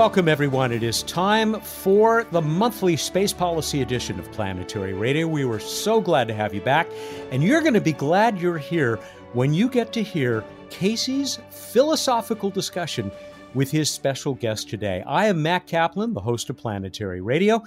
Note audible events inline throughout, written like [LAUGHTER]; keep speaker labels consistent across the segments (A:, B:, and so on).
A: welcome everyone. It is time for the monthly space policy edition of Planetary Radio. We were so glad to have you back, and you're going to be glad you're here when you get to hear Casey's philosophical discussion with his special guest today. I am Matt Kaplan, the host of Planetary Radio.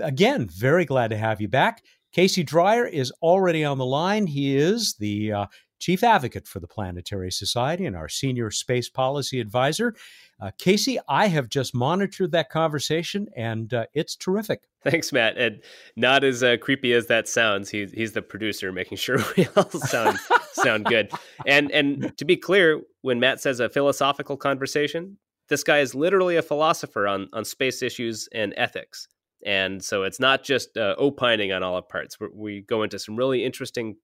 A: Again, very glad to have you back. Casey Dreyer is already on the line. He is the uh, chief advocate for the Planetary Society and our senior space policy advisor. Uh, Casey, I have just monitored that conversation, and uh, it's terrific.
B: Thanks, Matt. And not as uh, creepy as that sounds. He's he's the producer, making sure [LAUGHS] we all sound sound good. And and to be clear, when Matt says a philosophical conversation, this guy is literally a philosopher on on space issues and ethics. And so it's not just uh, opining on all of parts. we we go into some really interesting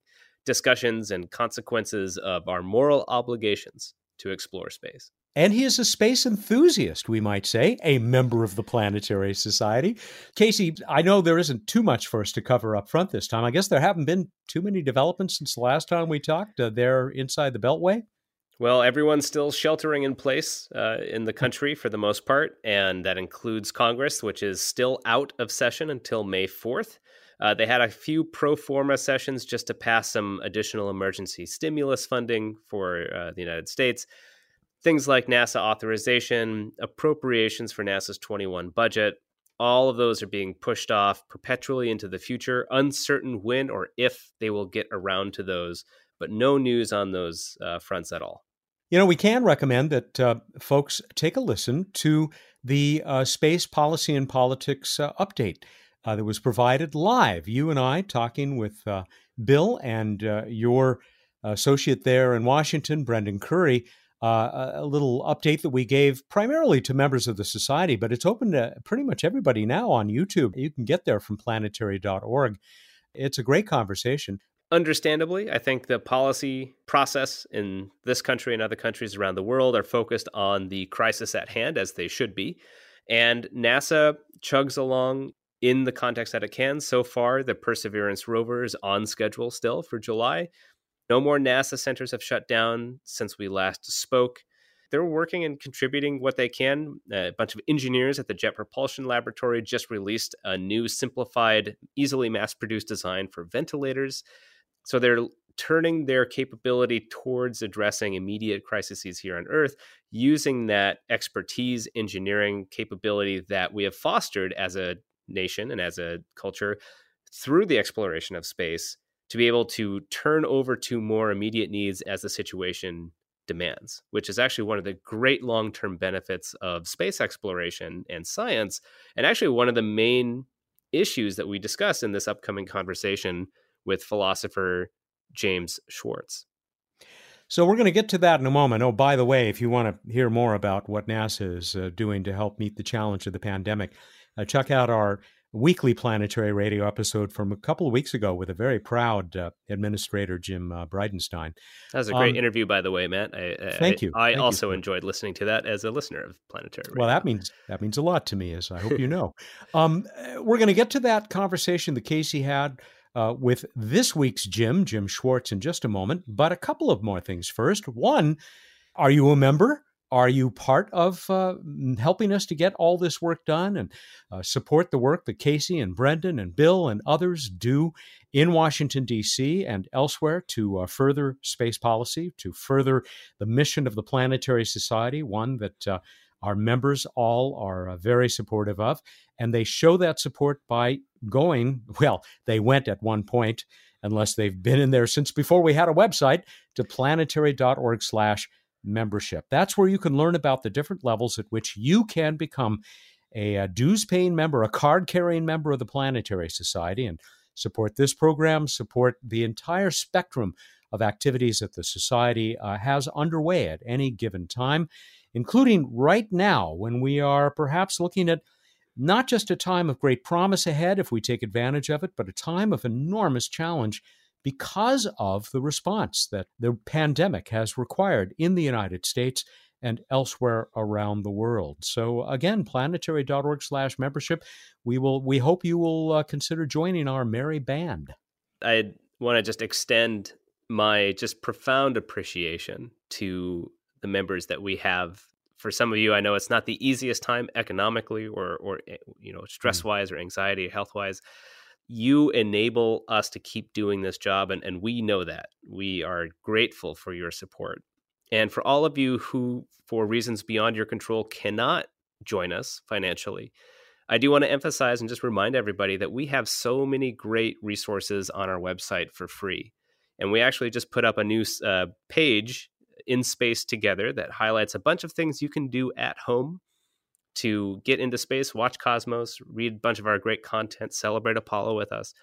B: discussions and consequences of our moral obligations to explore space.
A: And he is a space enthusiast, we might say, a member of the Planetary Society. Casey, I know there isn't too much for us to cover up front this time. I guess there haven't been too many developments since the last time we talked uh, there inside the Beltway.
B: Well, everyone's still sheltering in place uh, in the country for the most part, and that includes Congress, which is still out of session until May 4th. Uh, they had a few pro forma sessions just to pass some additional emergency stimulus funding for uh, the United States. Things like NASA authorization, appropriations for NASA's 21 budget, all of those are being pushed off perpetually into the future, uncertain when or if they will get around to those, but no news on those uh, fronts at all.
A: You know, we can recommend that uh, folks take a listen to the uh, Space Policy and Politics uh, update uh, that was provided live. You and I talking with uh, Bill and uh, your associate there in Washington, Brendan Curry. Uh, a little update that we gave primarily to members of the society, but it's open to pretty much everybody now on YouTube. You can get there from planetary.org. It's a great conversation.
B: Understandably, I think the policy process in this country and other countries around the world are focused on the crisis at hand, as they should be. And NASA chugs along in the context that it can. So far, the Perseverance rover is on schedule still for July. No more NASA centers have shut down since we last spoke. They're working and contributing what they can. A bunch of engineers at the Jet Propulsion Laboratory just released a new simplified, easily mass produced design for ventilators. So they're turning their capability towards addressing immediate crises here on Earth using that expertise, engineering capability that we have fostered as a nation and as a culture through the exploration of space to be able to turn over to more immediate needs as the situation demands, which is actually one of the great long term benefits of space exploration and science, and actually one of the main issues that we discuss in this upcoming conversation with philosopher James Schwartz.
A: So we're going to get to that in a moment. Oh, by the way, if you want to hear more about what NASA is uh, doing to help meet the challenge of the pandemic, uh, check out our weekly planetary radio episode from a couple of weeks ago with a very proud uh, administrator, Jim uh, Bridenstine.
B: That was a great um, interview, by the way, Matt. I,
A: thank you.
B: I,
A: thank
B: also
A: you.
B: enjoyed listening to that as a listener of planetary radio.
A: Well, that means that means a lot to me, as I hope you [LAUGHS] know. um, we're going to get to that conversation that Casey had. Uh, with this week's Jim, Jim Schwartz, in just a moment. But a couple of more things first. One, are you a member? Are you part of uh, helping us to get all this work done and uh, support the work that Casey and Brendan and Bill and others do in Washington, D.C. and elsewhere to uh, further space policy, to further the mission of the Planetary Society, one that uh, our members all are uh, very supportive of? And they show that support by going, well, they went at one point, unless they've been in there since before we had a website, to planetary.org slash membership. That's where you can learn about the different levels at which you can become a, a dues paying member, a card carrying member of the Planetary Society, and support this program, support the entire spectrum of activities that the Society uh, has underway at any given time, including right now when we are perhaps looking at not just a time of great promise ahead if we take advantage of it, but a time of enormous challenge because of the response that the pandemic has required in the United States and elsewhere around the world. So again, planetary.org slash membership. We will we hope you will uh, consider joining our merry band.
B: I want to just extend my just profound appreciation to the members that we have for some of you, I know it's not the easiest time economically or, or eh, you know, stress wise or anxiety, health wise. You enable us to keep doing this job, and, and we know that. We are grateful for your support. And for all of you who, for reasons beyond your control, cannot join us financially, I do want to emphasize and just remind everybody that we have so many great resources on our website for free. And we actually just put up a new uh, page in space together that highlights a bunch of things you can do at home to get into space, watch Cosmos, read a bunch of our great content, celebrate Apollo with us,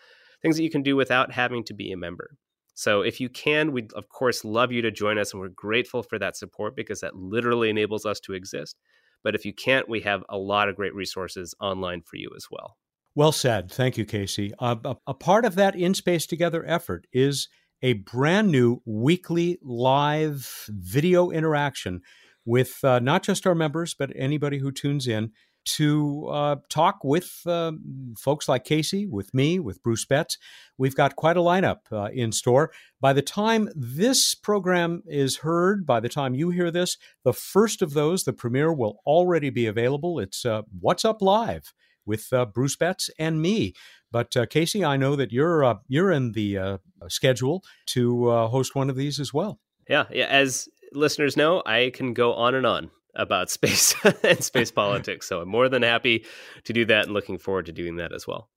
B: things that you can do without having to be a member. So if you can, we'd of course love you to join us, and we're grateful for that support because that literally enables us to exist. But if you can't, we have a lot of great resources online for you as well.
A: Well said. Thank you, Casey. Uh, a, a part of that In Space Together effort is a brand new weekly live video interaction with uh, not just our members, but anybody who tunes in to uh, talk with uh, folks like Casey, with me, with Bruce Betts. We've got quite a lineup uh, in store. By the time this program is heard, by the time you hear this, the first of those, the premiere, will already be available. It's uh, What's Up Live with uh, Bruce Betts and me. But uh, Casey, I know that you're you're in the schedule to host one of these as well.
B: Yeah, yeah. As listeners know, I can go on and on about [LAUGHS] space and space [LAUGHS] politics. So I'm more than happy to do that, and looking forward to doing that as well.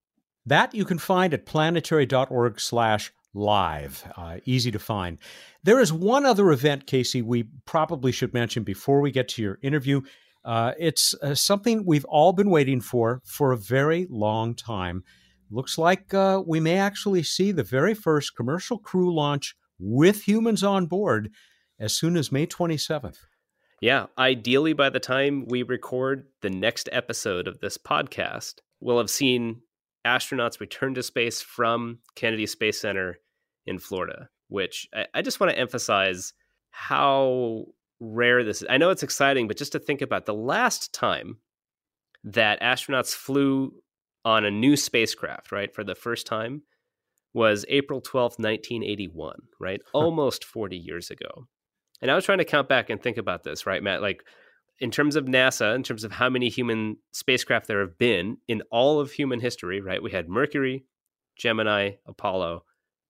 A: That you can find at planetary.org/slash live. Uh, easy to find. There is one other event, Casey, we probably should mention before we get to your interview. Uh, it's uh, something we've all been waiting for for a very long time. Looks like uh, we may actually see the very first commercial crew launch with humans on board as soon as May 27th.
B: Yeah, ideally, by the time we record the next episode of this podcast, we'll have seen astronauts return to space from Kennedy Space Center in Florida, which I, I just want to emphasize how rare this is. I know it's exciting, but just to think about the last time that astronauts flew on a new spacecraft, right, for the first time was April 12th, 1981, right? Almost 40 years ago. And I was trying to count back and think about this, right, Matt? Like, in terms of NASA, in terms of how many human spacecraft there have been in all of human history, right? We had Mercury, Gemini, Apollo,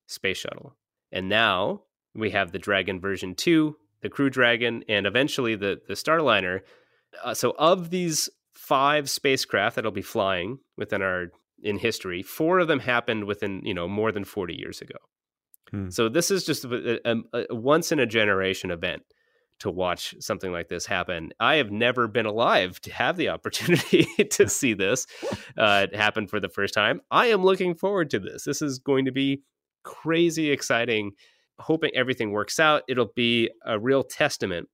B: Space Shuttle. And now we have the Dragon version 2, the Crew Dragon, and eventually the the Starliner. Uh, so of these five spacecraft that'll be flying within our in history, four of them happened within you know more than forty years ago. Hmm. So this is just a, a, a once in a generation event to watch something like this happen. I have never been alive to have the [LAUGHS] opportunity to [LAUGHS] see this uh, happen for the first time. I am looking forward to this. This is going to be crazy exciting hoping everything works out. It'll be a real testament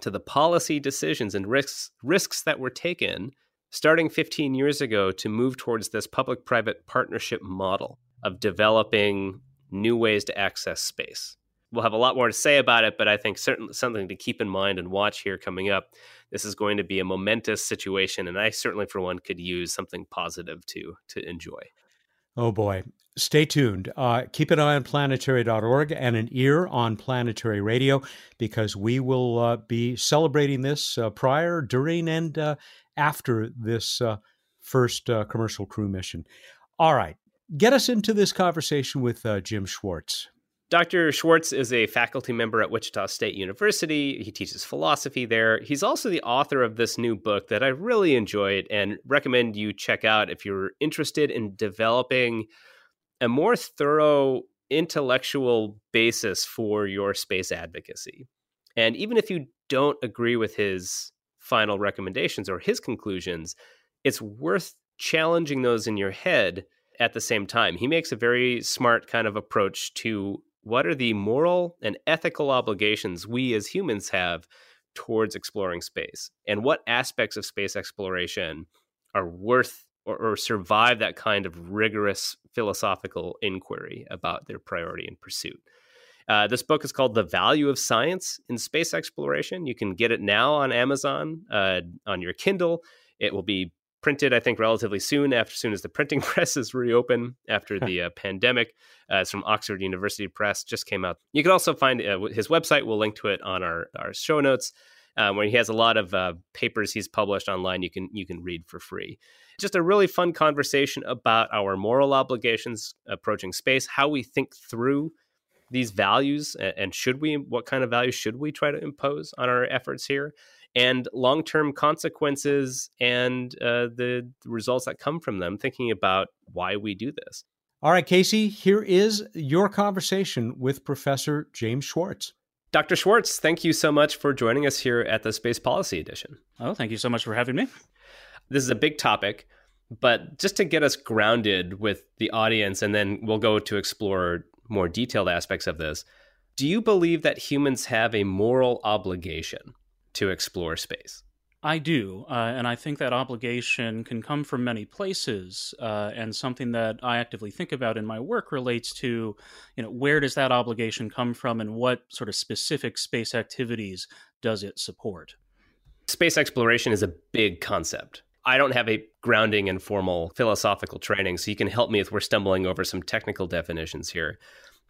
B: to the policy decisions and risks risks that were taken starting 15 years ago to move towards this public-private partnership model of developing new ways to access space. We'll have a lot more to say about it, but I think certainly something to keep in mind and watch here coming up. This is going to be a momentous situation, and I certainly, for one, could use something positive to to enjoy.
A: Oh boy. Stay tuned. Uh, keep an eye on planetary.org and an ear on Planetary Radio because we will uh, be celebrating this uh, prior, during, and uh, after this uh, first uh, commercial crew mission. All right. Get us into this conversation with uh, Jim Schwartz.
B: Dr. Schwartz is a faculty member at Wichita State University. He teaches philosophy there. He's also the author of this new book that I really enjoyed and recommend you check out if you're interested in developing a more thorough intellectual basis for your space advocacy. And even if you don't agree with his final recommendations or his conclusions, it's worth challenging those in your head at the same time. He makes a very smart kind of approach to what are the moral and ethical obligations we as humans have towards exploring space and what aspects of space exploration are worth or, or, survive that kind of rigorous philosophical inquiry about their priority and pursuit. Uh, this book is called The Value of Science in Space Exploration. You can get it now on Amazon uh, on your Kindle. It will be printed, I think, relatively soon, after as soon as the printing [LAUGHS] presses reopen after the uh, pandemic. Uh, it's from Oxford University Press, just came out. You can also find uh, his website. We'll link to it on our, our show notes. um, where he has a lot of uh, papers he's published online. You can you can read for free. Just a really fun conversation about our moral obligations approaching space, how we think through these values, and should we, what kind of values should we try to impose on our efforts here, and long term consequences and uh, the results that come from them. Thinking about why we do this.
A: All right, Casey, here is your conversation with Professor James Schwartz.
B: Dr. Schwartz, thank you so much for joining us here at the Space Policy Edition.
C: Oh, thank you so much for having me.
B: This is a big topic, but just to get us grounded with the audience, and then we'll go to explore more detailed aspects of this. Do you believe that humans have a moral obligation to explore space?
C: I do, uh, and I think that obligation can come from many places. Uh, and something that I actively think about in my work relates to, you know, where does that obligation come from, and what sort of specific space activities does it support?
B: Space exploration is a big concept. I don't have a grounding in formal philosophical training, so you can help me if we're stumbling over some technical definitions here.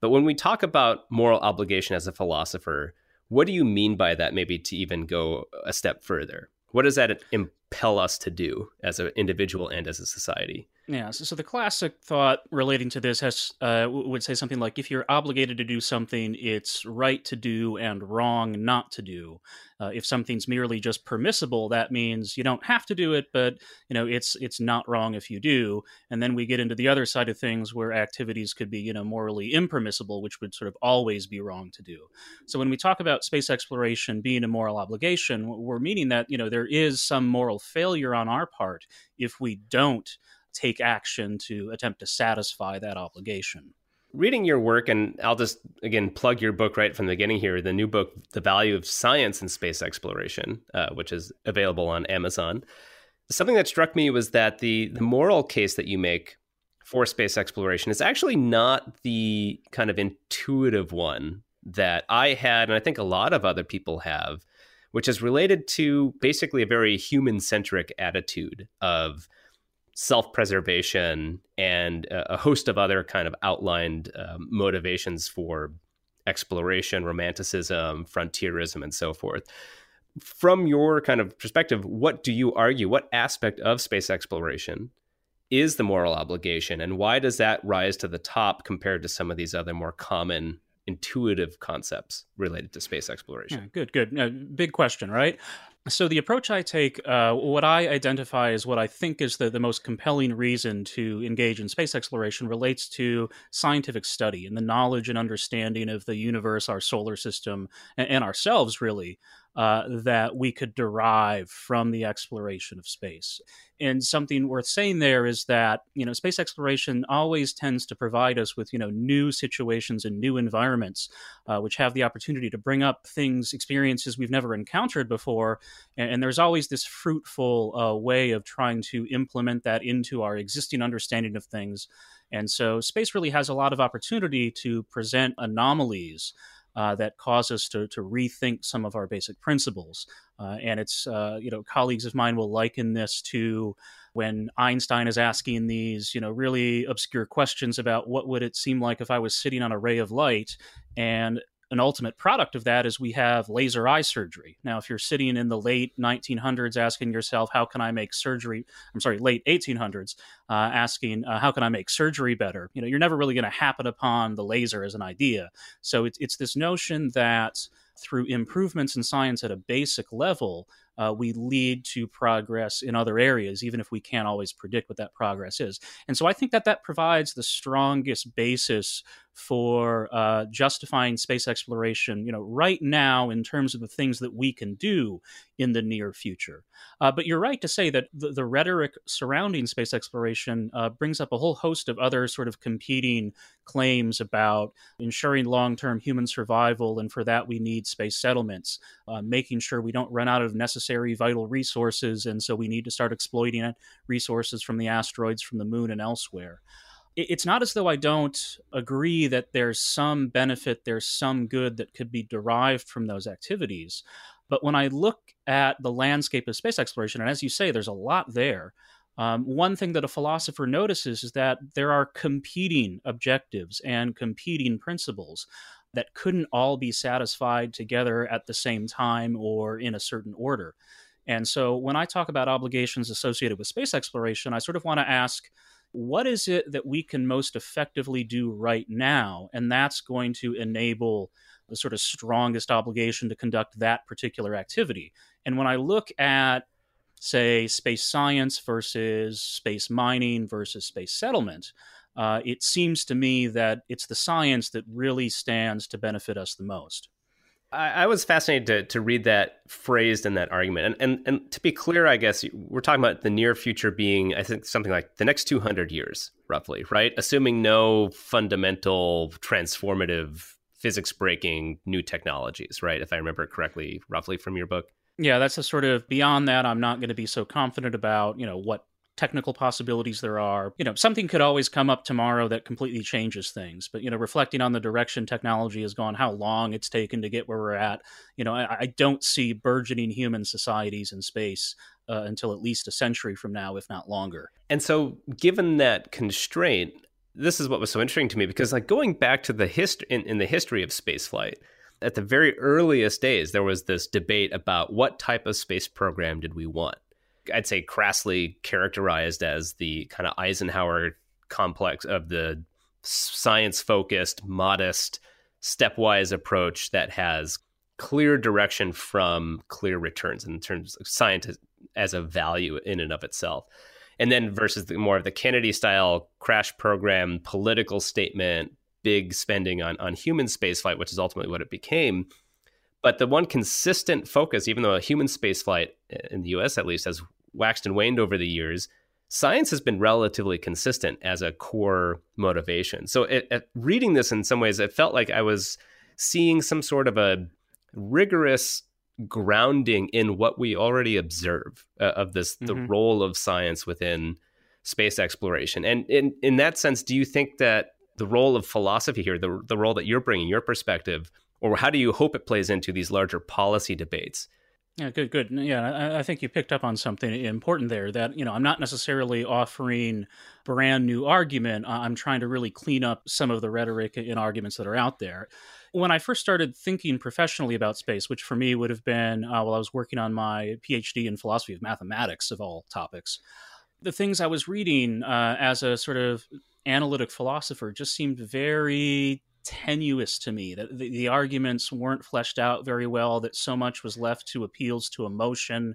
B: But when we talk about moral obligation as a philosopher, what do you mean by that, maybe to even go a step further? What does that impel us to do as an individual and as a society?
C: Yeah, so, so the classic thought relating to this has uh, would say something like, if you're obligated to do something, it's right to do and wrong not to do. Uh, if something's merely just permissible, that means you don't have to do it, but you know it's it's not wrong if you do. And then we get into the other side of things where activities could be you know morally impermissible, which would sort of always be wrong to do. So when we talk about space exploration being a moral obligation, we're meaning that you know there is some moral failure on our part if we don't take action to attempt to satisfy that obligation.
B: Reading your work, and I'll just again plug your book right from the beginning here the new book, The Value of Science in Space Exploration, uh, which is available on Amazon. Something that struck me was that the, the moral case that you make for space exploration is actually not the kind of intuitive one that I had, and I think a lot of other people have, which is related to basically a very human centric attitude of self-preservation and a host of other kind of outlined um, motivations for exploration romanticism frontierism and so forth. From your kind of perspective what do you argue what aspect of space exploration is the moral obligation and why does that rise to the top compared to some of these other more common intuitive concepts related to space exploration?
C: Yeah, good good. Uh, big question right so the approach I take, uh, what I identify as what I think is the, the most compelling reason to engage in space exploration relates to scientific study and the knowledge and understanding of the universe, our solar system, and, and ourselves, really, uh, that we could derive from the exploration of space. And something worth saying there is that you know space exploration always tends to provide us with you know new situations and new environments, uh, which have the opportunity to bring up things, experiences we've never encountered before. And, and there's always this fruitful uh, way of trying to implement that into our existing understanding of things. And so space really has a lot of opportunity to present anomalies uh, that cause us to, to rethink some of our basic principles. Uh, and it's, uh, you know, colleagues of mine will liken this to when Einstein is asking these, you know, really obscure questions about what would it seem like if I was sitting on a ray of light and an ultimate product of that is we have laser eye surgery. Now, if you're sitting in the late 1900s asking yourself, how can I make surgery? I'm sorry, late 1800s, uh, asking, uh, how can I make surgery better? You know, you're never really going to happen upon the laser as an idea. So it's, it's this notion that through improvements in science at a basic level, uh, we lead to progress in other areas, even if we can't always predict what that progress is. And so I think that that provides the strongest basis for uh, justifying space exploration, you know, right now in terms of the things that we can do in the near future. Uh, but you're right to say that the, the rhetoric surrounding space exploration uh, brings up a whole host of other sort of competing claims about ensuring long-term human survival, and for that we need space settlements, uh, making sure we don't run out of necessary vital resources, and so we need to start exploiting it, resources from the asteroids, from the moon, and elsewhere it's not as though I don't agree that there's some benefit, there's some good that could be derived from those activities. But when I look at the landscape of space exploration, and as you say, there's a lot there, um, one thing that a philosopher notices is that there are competing objectives and competing principles. That couldn't all be satisfied together at the same time or in a certain order. And so when I talk about obligations associated with space exploration, I sort of want to ask what is it that we can most effectively do right now? And that's going to enable the sort of strongest obligation to conduct that particular activity. And when I look at, say, space science versus space mining versus space settlement, uh, it seems to me that it's the science that really stands to benefit us the most.
B: I, I was fascinated to, to read that phrased in that argument. And, and, and to be clear, I guess we're talking about the near future being, I think, something like the next 200 years, roughly, right? Assuming no fundamental transformative physics breaking new technologies, right? If I remember correctly, roughly from your book.
C: Yeah, that's a sort of beyond that. I'm not going to be so confident about, you know, what technical possibilities there are. You know, something could always come up tomorrow that completely changes things. But, you know, reflecting on the direction technology has gone, how long it's taken to get where we're at, you know, I, I don't see burgeoning human societies in space uh, until at least a century from now, if not longer.
B: And so, given that constraint, this is what was so interesting to me because, like, going back to the history in, in the history of spaceflight, at the very earliest days, there was this debate about what type of space program did we want I'd say crassly characterized as the kind of Eisenhower complex of the science focused, modest, stepwise approach that has clear direction from clear returns in terms of science as a value in and of itself. And then versus the more of the Kennedy style crash program, political statement, big spending on, on human spaceflight, which is ultimately what it became. But the one consistent focus, even though a human spaceflight in the US at least has waxed and waned over the years, science has been relatively consistent as a core motivation. So, it, it, reading this in some ways, it felt like I was seeing some sort of a rigorous grounding in what we already observe uh, of this mm-hmm. the role of science within space exploration. And in in that sense, do you think that the role of philosophy here, the the role that you're bringing, your perspective, or how do you hope it plays into these larger policy debates?
C: Yeah, good, good. Yeah, I, I, think you picked up on something important there. That you know, I'm not necessarily offering brand new argument. I'm trying to really clean up some of the rhetoric and arguments that are out there. When I first started thinking professionally about space, which for me would have been uh, while I was working on my PhD in philosophy of mathematics of all topics, the things I was reading uh, as a sort of analytic philosopher just seemed very tenuous to me that the, the, arguments weren't fleshed out very well that so much was left to appeals to emotion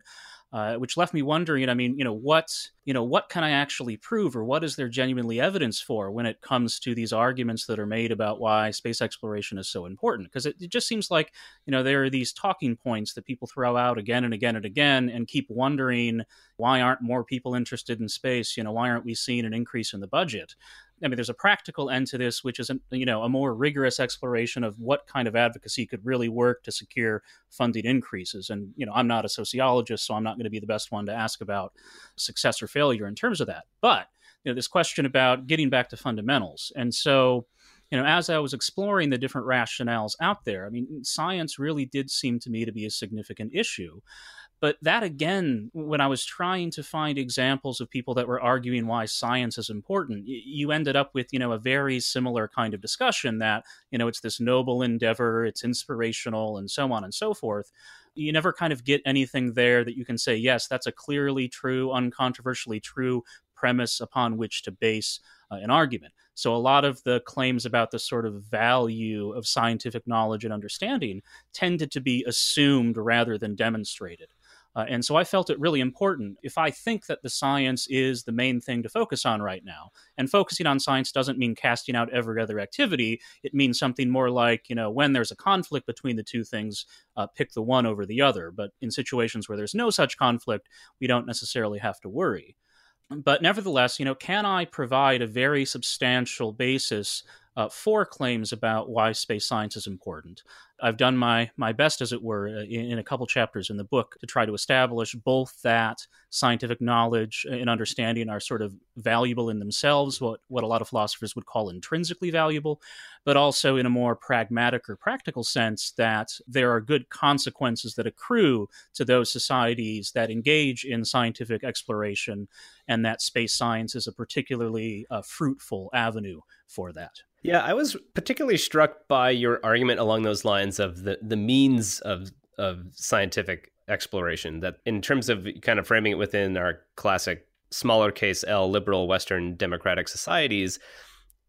C: uh, which left me wondering i mean you know what you know what can i actually prove or what is there genuinely evidence for when it comes to these arguments that are made about why space exploration is so important? Because it, it just seems like you know there are these talking points that people throw out again and again and again and keep wondering why aren't more people interested in space? You know why aren't we seeing an increase in the budget I mean, there's a practical end to this, which is, a, you know, a more rigorous exploration of what kind of advocacy could really work to secure funding increases. And, you know, I'm not a sociologist, so I'm not going to be the best one to ask about success or failure in terms of that. But, you know, this question about getting back to fundamentals. And so, you know, as I was exploring the different rationales out there, I mean, science really did seem to me to be a significant issue. But that again, when I was trying to find examples of people that were arguing why science is important, you ended up with, you know, a very similar kind of discussion that, you know, it's this noble endeavor, it's inspirational, and so on and so forth. You never kind of get anything there that you can say, yes, that's a clearly true, uncontroversially true premise upon which to base uh, an argument. So, a lot of the claims about the sort of value of scientific knowledge and understanding tended to be assumed rather than demonstrated. Uh, and so I felt it really important. If I think that the science is the main thing to focus on right now, and focusing on science doesn't mean casting out every other activity, it means something more like, you know, when there's a conflict between the two things, uh, pick the one over the other. But in situations where there's no such conflict, we don't necessarily have to worry. But nevertheless, you know, can I provide a very substantial basis uh, for claims about why space science is important? I've done my my best, as it were, uh, in, in, a couple chapters in the book to try to establish both that scientific knowledge and understanding are sort of valuable in themselves, what what a lot of philosophers would call intrinsically valuable, but also in a more pragmatic or practical sense that there are good consequences that accrue to those societies that engage in scientific exploration, and that space science is a particularly uh, fruitful avenue for that.
B: Yeah, I was particularly struck by your argument along those lines of the, the means of of scientific exploration. That in terms of kind of framing it within our classic smaller case L liberal Western democratic societies,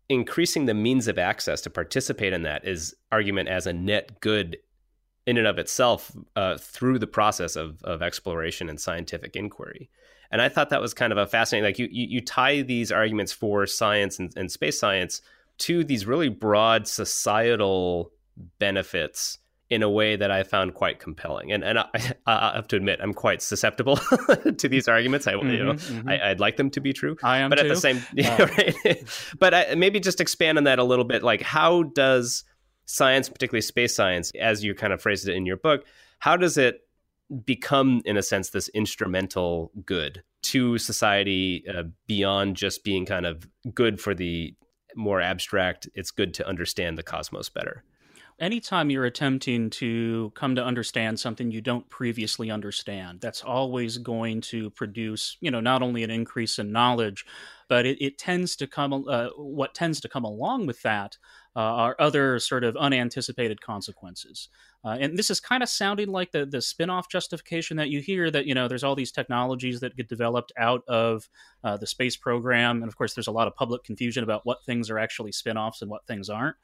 B: increasing the means of access to participate in that is argument as a net good in and of itself uh, through the process of, of exploration and scientific inquiry. And I thought that was kind of a fascinating, like you, you, you tie these arguments for science and, and space science to these really broad societal benefits in a way that I found quite compelling. And and I, [LAUGHS] I have to admit, I'm quite susceptible [LAUGHS] to these arguments. I mm-hmm, you know mm-hmm. I, would like them to be true.
C: I am,
B: but
C: too.
B: at the same, [LAUGHS] yeah, right. but I, maybe just expand on that a little bit. Like, how does science, particularly space science, as you kind of phrased it in your book, how does it become, in a sense, this instrumental good to society uh, beyond just being kind of good for the more abstract? It's good to understand the cosmos better
C: anytime you're attempting to come to understand something you don't previously understand, that's always going to produce, you know, not only an increase in knowledge, but it, it tends to come, uh, what tends to come along with that uh, are other sort of unanticipated consequences. Uh, and this is kind of sounding like the the spin-off justification that you hear that you know there's all these technologies that get developed out of uh, the space program, and of course there's a lot of public confusion about what things are actually spin-offs and what things aren't.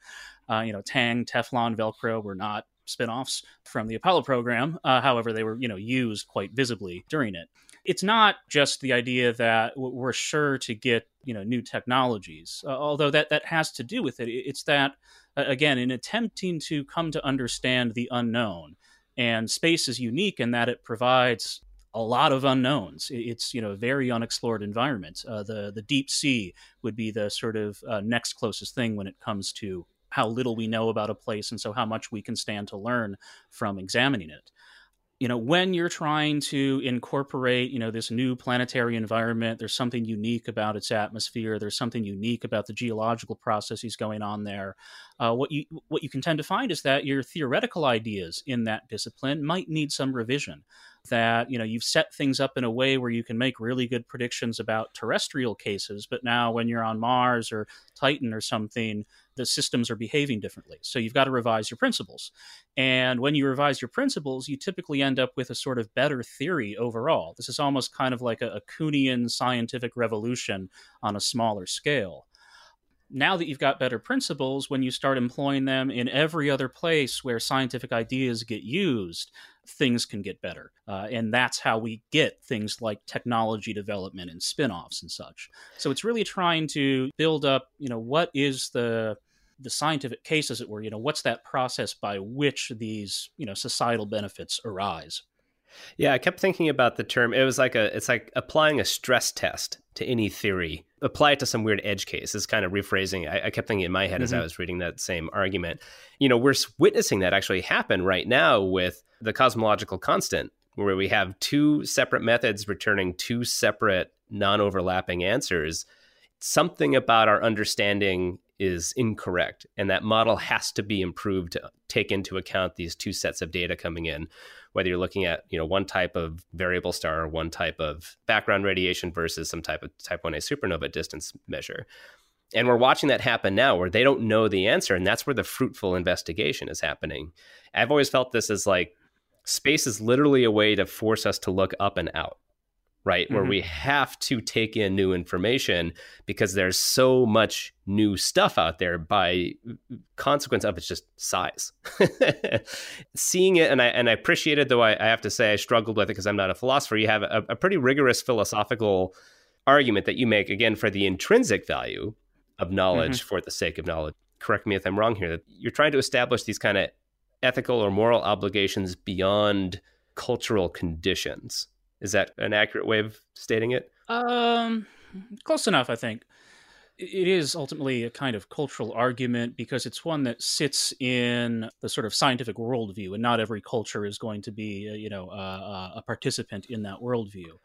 C: You know, Tang, Teflon, Velcro were not spin-offs from the Apollo program. Uh, however, they were you know used quite visibly during it. It's not just the idea that we're sure to get you know new technologies, uh, although that that has to do with it. It's that again, in attempting to come to understand the unknown. And space is unique in that it provides a lot of unknowns. It's you know a very unexplored environment. Uh, the the deep sea would be the sort of uh, next closest thing when it comes to how little we know about a place, and so how much we can stand to learn from examining it you know when you're trying to incorporate you know this new planetary environment there's something unique about its atmosphere. There's something unique about the geological processes going on there. Uh, what you what you can tend to find is that your theoretical ideas in that discipline might need some revision that you know you've set things up in a way where you can make really good predictions about terrestrial cases but now when you're on mars or titan or something the systems are behaving differently. So you've got to revise your principles. And when you revise your principles, you typically end up with a sort of better theory overall. This is almost kind of like a, a Kuhnian scientific revolution on a smaller scale now that you've got better principles, when you start employing them in every other place where scientific ideas get used, things can get better. Uh, and that's how we get things like technology development and spin-offs and such. So it's really trying to build up, you know, what is the the scientific case, as it were, you know, what's that process by which these, you know, societal benefits arise?
B: Yeah, I kept thinking about the term. It was like a it's like applying a stress test to any theory. Apply it to some weird edge case. It's kind of rephrasing. I, I, kept thinking in my head mm-hmm. as I mm-hmm. was reading that same argument. You know, we're witnessing that actually happen right now with the cosmological constant, where we have two separate methods returning two separate non-overlapping answers. Something about our understanding is incorrect, and that model has to be improved to take into account these two sets of data coming in whether you're looking at you know one type of variable star or one type of background radiation versus some type of type 1a supernova distance measure. And we're watching that happen now where they don't know the answer and that's where the fruitful investigation is happening. I've always felt this as like space is literally a way to force us to look up and out right? Mm-hmm. Where we have to take in new information because there's so much new stuff out there by consequence of its just size. [LAUGHS] Seeing it, and I and I appreciate it, though I, I have to say I struggled with it because I'm not a philosopher. You have a, a pretty rigorous philosophical argument that you make again for the intrinsic value of knowledge mm-hmm. for the sake of knowledge. Correct me if I'm wrong here. That you're trying to establish these kind of ethical or moral obligations beyond cultural conditions is that an accurate way of stating it?
C: Um, close enough, I think. It is ultimately a kind of cultural argument because it's one that sits in the sort of scientific worldview, and not every culture is going to be, uh, you know, uh, a participant in that worldview.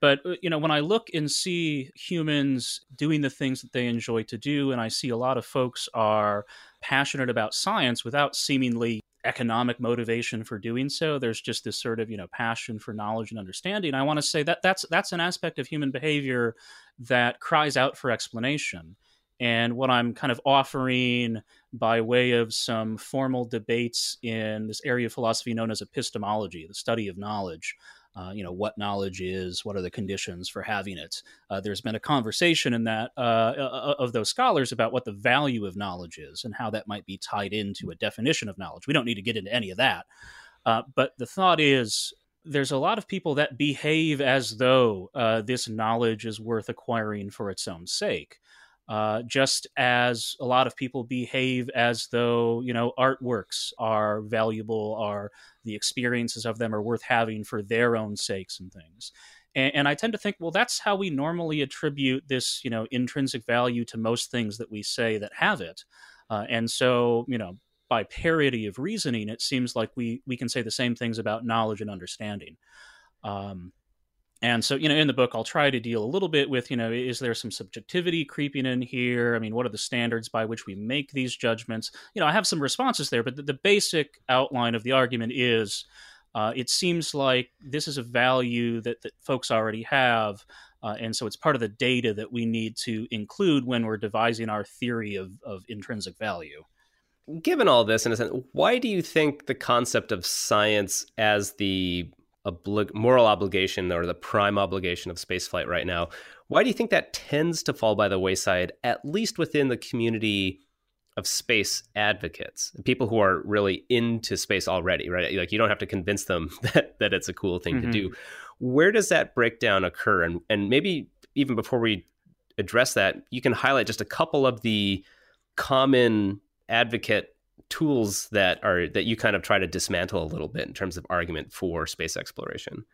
C: But uh, you know, when I look and see humans doing the things that they enjoy to do, and I see a lot of folks are passionate about science without seemingly economic motivation for doing so there's just this sort of you know passion for knowledge and understanding i want to say that that's that's an aspect of human behavior that cries out for explanation And what I'm kind of offering by way of some formal debates in this area of philosophy known as epistemology, the study of knowledge. Uh, you know what knowledge is, what are the conditions for having it. Uh, there's been a conversation in that uh, uh of those scholars about what the value of knowledge is and how that might be tied into a definition of knowledge. We don't need to get into any of that, uh, but the thought is there's a lot of people that behave as though uh, this knowledge is worth acquiring for its own sake uh, just as a lot of people behave as though you know artworks are valuable, are the experiences of them are worth having for their own sakes and things. And, and I tend to think, well, that's how we normally attribute this you know intrinsic value to most things that we say that have it. Uh, and so you know by parity of reasoning, it seems like we we can say the same things about knowledge and understanding. Um, and so you know in the book i'll try to deal a little bit with you know is there some subjectivity creeping in here? I mean what are the standards by which we make these judgments? You know i have some responses there but the, the basic outline of the argument is uh, it seems like this is a value that, that folks already have uh, and so it's part of the data that we need to include when we're devising our theory of, of intrinsic value.
B: Given all this in a sense why do you think the concept of science as the oblig- moral obligation or the prime obligation of spaceflight right now. Why do you think that tends to fall by the wayside, at least within the community of space advocates, people who are really into space already, right? Like you don't have to convince them [LAUGHS] that, that it's a cool thing mm-hmm. to do. Where does that breakdown occur? And and maybe even before we address that, you can highlight just a couple of the common advocate tools that are that you kind of try to dismantle a little bit in terms of argument for space exploration.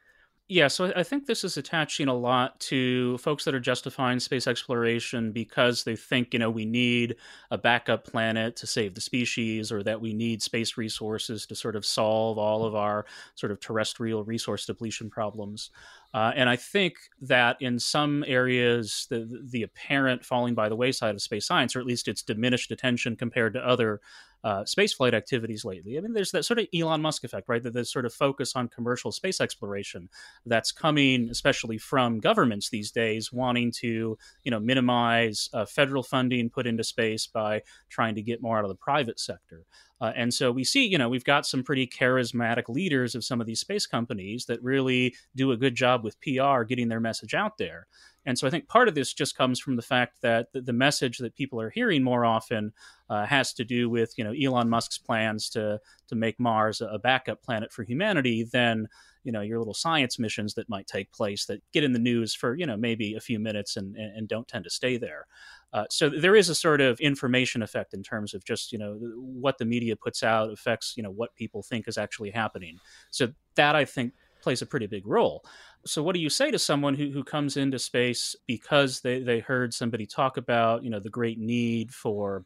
C: Yeah, so I think this is attaching a lot to folks that are justifying space exploration because they think, you know, we need a backup planet to save the species or that we need space resources to sort of solve all of our sort of terrestrial resource depletion problems. Uh, and I think that in some areas, the, the apparent falling by the wayside of space science, or at least its diminished attention compared to other uh, spaceflight activities lately. I mean, there's that sort of Elon Musk effect, right? That sort of focus on commercial space exploration that's coming, especially from governments these days, wanting to, you know, minimize uh, federal funding put into space by trying to get more out of the private sector. Uh, and so we see, you know, we've got some pretty charismatic leaders of some of these space companies that really do a good job with PR getting their message out there. And so I think part of this just comes from the fact that the, the message that people are hearing more often uh, has to do with you know Elon Musk's plans to to make Mars a backup planet for humanity than you know your little science missions that might take place that get in the news for you know maybe a few minutes and and don't tend to stay there. Uh, so there is a sort of information effect in terms of just you know what the media puts out affects you know what people think is actually happening. So that I think plays a pretty big role. So what do you say to someone who, who comes into space because they, they heard somebody talk about, you know, the great need for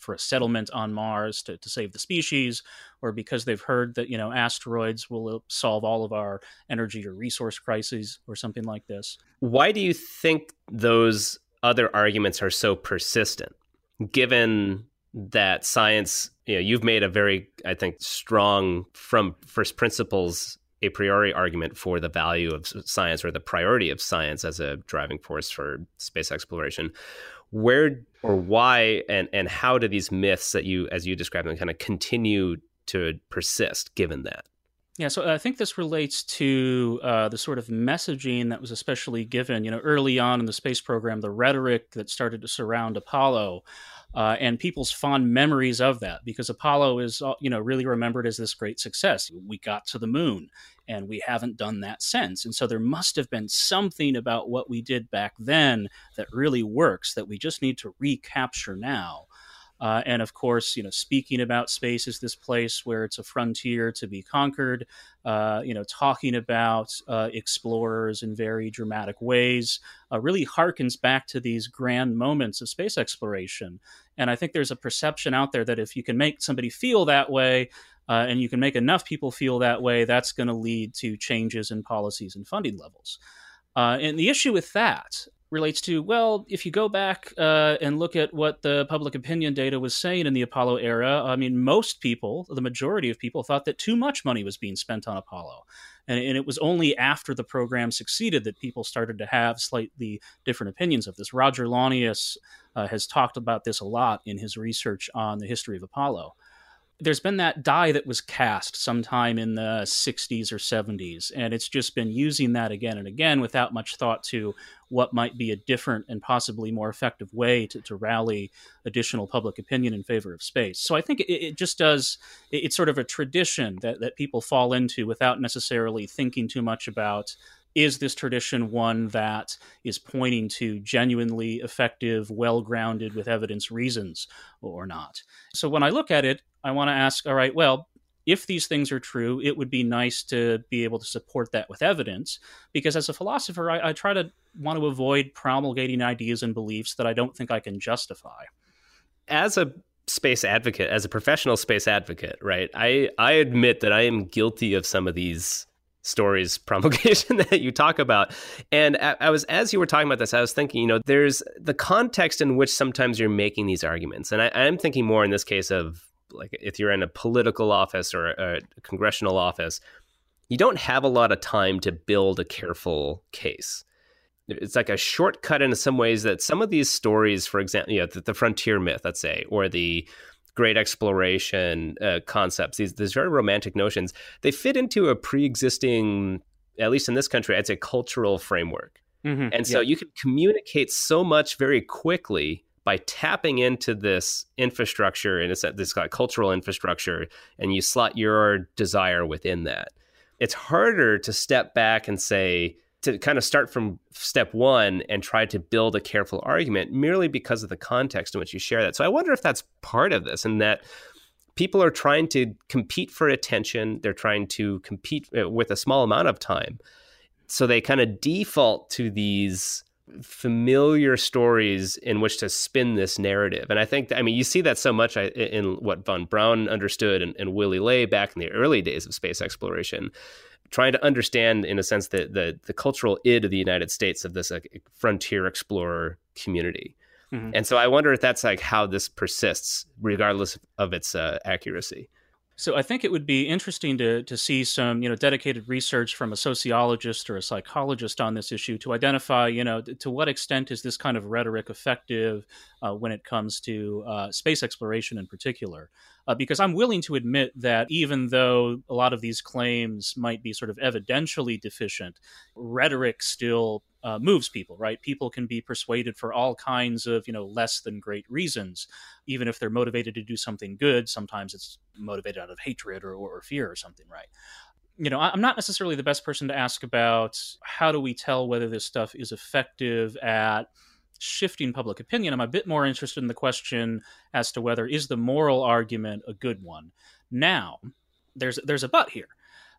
C: for a settlement on Mars to, to save the species, or because they've heard that, you know, asteroids will uh, solve all of our energy or resource crises or something like this.
B: Why do you think those other arguments are so persistent? Given that science, you know, you've made a very, I think, strong from first principles a priori argument for the value of science or the priority of science as a driving force for space exploration. Where or why and and how do these myths that you as you describe them kind of continue to persist given that?
C: Yeah, so I think this relates to uh, the sort of messaging that was especially given, you know, early on in the space program, the rhetoric that started to surround Apollo uh, and people's fond memories of that because Apollo is, uh, you know, really remembered as this great success. We got to the moon, and we haven't done that since. And so there must have been something about what we did back then that really works that we just need to recapture now. Uh, and of course, you know, speaking about space as this place where it's a frontier to be conquered. Uh, you know, talking about uh, explorers in very dramatic ways uh, really harkens back to these grand moments of space exploration. And I think there's a perception out there that if you can make somebody feel that way, uh, and you can make enough people feel that way, that's going to lead to changes in policies and funding levels. Uh, and the issue with that relates to well, if you go back uh, and look at what the public opinion data was saying in the Apollo era, I mean, most people, the majority of people, thought that too much money was being spent on Apollo. And, and, it was only after the program succeeded that people started to have slightly different opinions of this. Roger Launius uh, has talked about this a lot in his research on the history of Apollo there's been that die that was cast sometime in the 60s or 70s, and it's just been using that again and again without much thought to what might be a different and possibly more effective way to, to rally additional public opinion in favor of space. So I think it, it just does, it, it's sort of a tradition that, that people fall into without necessarily thinking too much about is this tradition one that is pointing to genuinely effective, well grounded, with evidence reasons or not? So when I look at it, I want to ask all right, well, if these things are true, it would be nice to be able to support that with evidence. Because as a philosopher, I, I try to want to avoid promulgating ideas and beliefs that I don't think I can justify.
B: As a space advocate, as a professional space advocate, right? I I admit that I am guilty of some of these stories [LAUGHS] promulgation that you talk about. And I, was, as you were talking about this, I was thinking, you know, there's the context in which sometimes you're making these arguments. And I, I'm thinking more in this case of like if you're in a political office or a, congressional office, you don't have a lot of time to build a careful case. It's like a shortcut in some ways that some of these stories, for example, you know, the, the frontier myth, let's say, or the great exploration uh, concepts, these these very romantic notions, they fit into a pre-existing, at least in this country, I'd say cultural framework. Mm-hmm, and so yeah. you can communicate so much very quickly by tapping into this infrastructure and it's this of cultural infrastructure, and you slot your desire within that. It's harder to step back and say, to kind of start from step one and try to build a careful argument merely because of the context in which you share that. So I wonder if that's part of this and that people are trying to compete for attention. They're trying to compete uh, with a small amount of time. So they kind of default to these familiar stories in which to spin this narrative. And I think, I mean, you see that so much in what von Braun understood and, and Willy Ley back in the early days of space exploration trying to understand, in a sense, the the, the cultural id of the United States of this like, frontier explorer community. Mm-hmm. And so I wonder if that's like how this persists, regardless of its uh, accuracy.
C: So I think it would be interesting to to see some you know dedicated research from a sociologist or a psychologist on this issue to identify you know to what extent is this kind of rhetoric effective uh, when it comes to uh, space exploration in particular. Uh, because I'm willing to admit that even though a lot of these claims might be sort of evidentially deficient, rhetoric still uh, moves people, right? People can be persuaded for all kinds of, you know, less than great reasons, even if they're motivated to do something good. Sometimes it's motivated out of hatred or, or fear or something, right? You know, I'm not necessarily the best person to ask about how do we tell whether this stuff is effective at shifting public opinion. I'm a bit more interested in the question as to whether is the moral argument a good one. Now, there's there's a but here.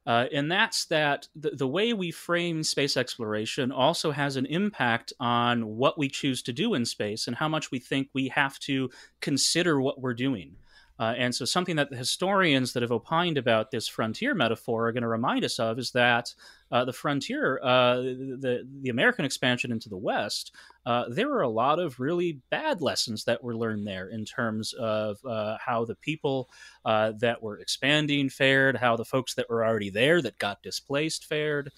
C: Uh, and that's that the, the way we frame space exploration also has an impact on what we choose to do in space and how much we think we have to consider what we're doing. Uh, and so, something that the historians that have opined about this frontier metaphor are going to remind us of is that uh, the frontier, uh, the the American expansion into the West, uh, there were a lot of really bad lessons that were learned there in terms of uh, how the people uh, that were expanding fared, how the folks that were already there that got displaced fared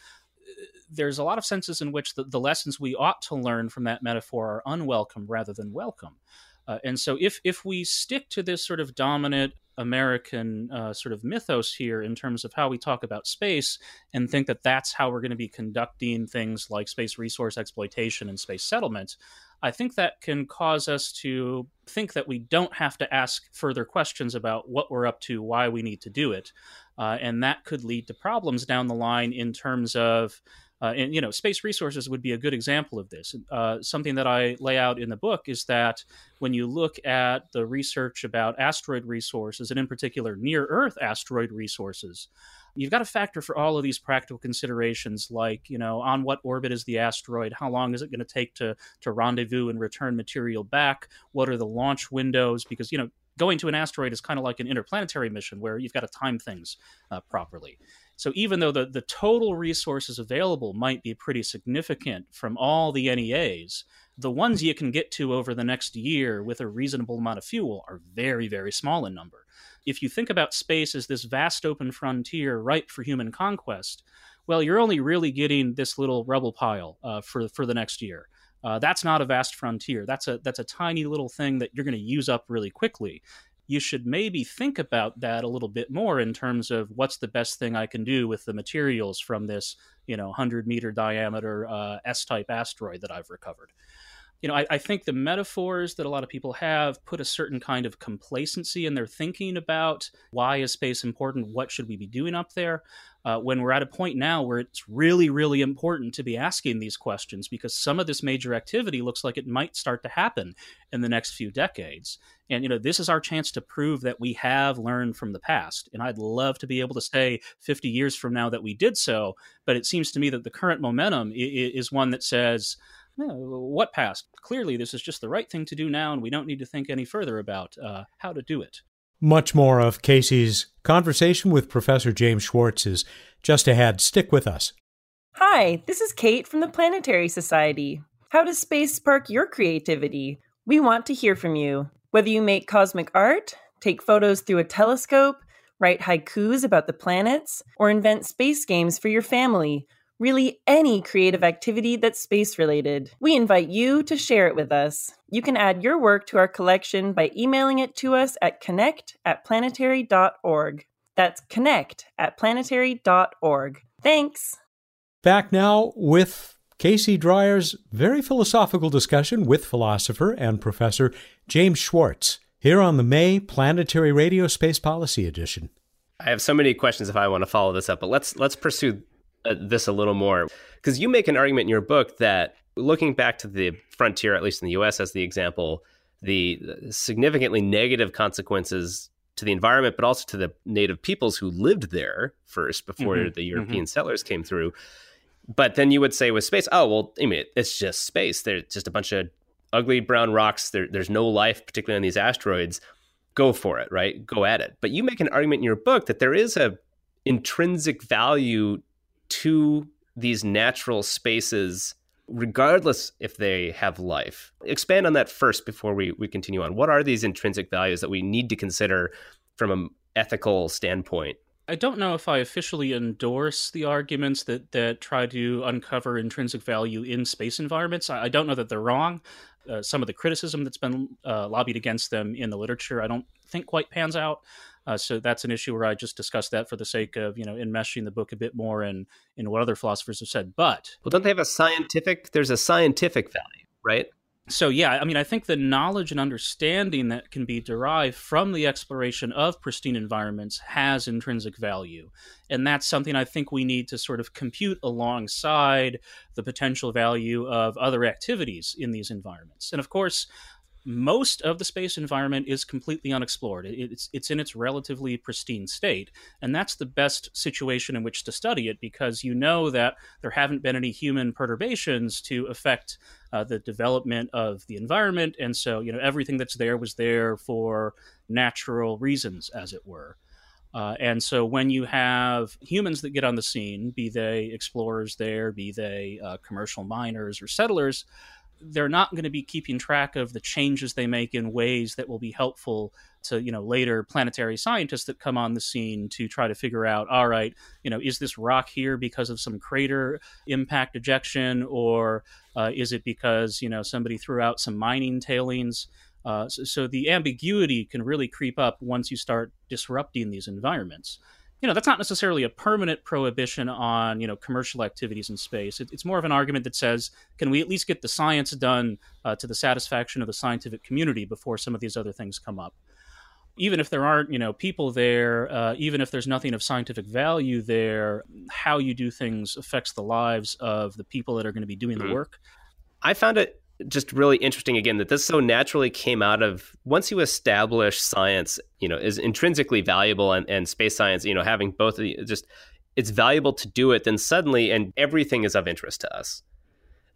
C: there's a lot of senses in which the, the, lessons we ought to learn from that metaphor are unwelcome rather than welcome. Uh, and so, if if we stick to this sort of dominant American uh, sort of mythos here in terms of how we talk about space, and think that that's how we're going to be conducting things like space resource exploitation and space settlement, I think that can cause us to think that we don't have to ask further questions about what we're up to, why we need to do it, uh, and that could lead to problems down the line in terms of uh, and you know, space resources would be a good example of this. Uh, something that I lay out in the book is that when you look at the research about asteroid resources, and in particular near Earth asteroid resources, you've got to factor for all of these practical considerations like you know on what orbit is the asteroid? How long is it going to take to to rendezvous and return material back? What are the launch windows? Because you know going to an asteroid is kind of like an interplanetary mission where you've got to time things uh, properly so even though the, the total resources available might be pretty significant from all the NEAs, the ones you can get to over the next year with a reasonable amount of fuel are very, very small in number. If you think about space as this vast open frontier ripe for human conquest, well, you're only really getting this little rubble pile uh, for for the next year. Uh, that's not a vast frontier. That's a that's a tiny little thing that you're going to use up really quickly. You should maybe think about that a little bit more in terms of what's the best thing I can do with the materials from this, you know, 100 meter diameter uh, S-type asteroid that I've recovered you know, I, I, think the metaphors that a lot of people have put a certain kind of complacency in their thinking about why is space important? What should we be doing up there? Uh, when we're at a point now where it's really, really important to be asking these questions because some of this major activity looks like it might start to happen in the next few decades. And, you know, this is our chance to prove that we have learned from the past. And I'd love to be able to say 50 years from now that we did so. But it seems to me that the current momentum is one that says, what past? Clearly, this is just the right thing to do now, and we don't need to think any further about uh, how to do it.
A: Much more of Casey's conversation with Professor James Schwartz is just ahead. Stick with us.
D: Hi, this is Kate from the Planetary Society. How does space spark your creativity? We want to hear from you. Whether you make cosmic art, take photos through a telescope, write haikus about the planets, or invent space games for your family, really any creative activity that's space related. We invite you to share it with us. You can add your work to our collection by emailing it to us at connect at planetary.org. That's connect at planetary.org. Thanks.
A: Back now with Casey Dreyer's very philosophical discussion with philosopher and professor James Schwartz here on the May Planetary Radio Space Policy Edition.
B: I have so many questions if I want to follow this up, but let's let's pursue this a little more because you make an argument in your book that looking back to the frontier, at least in the US as the example, the significantly negative consequences to the environment, but also to the native peoples who lived there first before mm-hmm. the European mm-hmm. settlers came through. But then you would say with space, oh, well, I mean, it's just space. There's just a bunch of ugly brown rocks. There, there's no life, particularly on these asteroids. Go for it, right? Go at it. But you make an argument in your book that there is a intrinsic value to these natural spaces regardless if they have life. Expand on that first before we, we continue on. What are these intrinsic values that we need to consider from an ethical standpoint?
C: I don't know if I officially endorse the arguments that, that try to uncover intrinsic value in space environments. I, I don't know that they're wrong. Uh, some of the criticism that's been uh, lobbied against them in the literature, I don't think quite pans out. Uh, so that's an issue where I just discussed that for the sake of you know enmeshing the book a bit more in in what other philosophers have said. But
B: well, don't they have a scientific? There's a scientific value, right?
C: So yeah, I mean, I think the knowledge and understanding that can be derived from the exploration of pristine environments has intrinsic value, and that's something I think we need to sort of compute alongside the potential value of other activities in these environments. And of course, most of the space environment is completely unexplored. It's it's in its relatively pristine state, and that's the best situation in which to study it because you know that there haven't been any human perturbations to affect uh, the development of the environment, and so you know everything that's there was there for natural reasons, as it were. Uh, and so when you have humans that get on the scene, be they explorers there, be they uh, commercial miners or settlers, they're not going to be keeping track of the changes they make in ways that will be helpful to you know later planetary scientists that come on the scene to try to figure out all right you know is this rock here because of some crater impact ejection or uh, is it because you know somebody threw out some mining tailings? Uh, so, so the ambiguity can really creep up once you start disrupting these environments you know that's not necessarily a permanent prohibition on you know commercial activities in space. It, it's more of an argument that says, can we at least get the science done uh, to the satisfaction of the scientific community before some of these other things come up? Even if there aren't you know people there, uh, even if there's nothing of scientific value there, how you do things affects the lives of the people that are going to be doing mm-hmm. the work.
B: I found it just really interesting again that this so naturally came out of once you establish science you know is intrinsically valuable and, and space science you know having both of the, just it's valuable to do it then suddenly and everything is of interest to us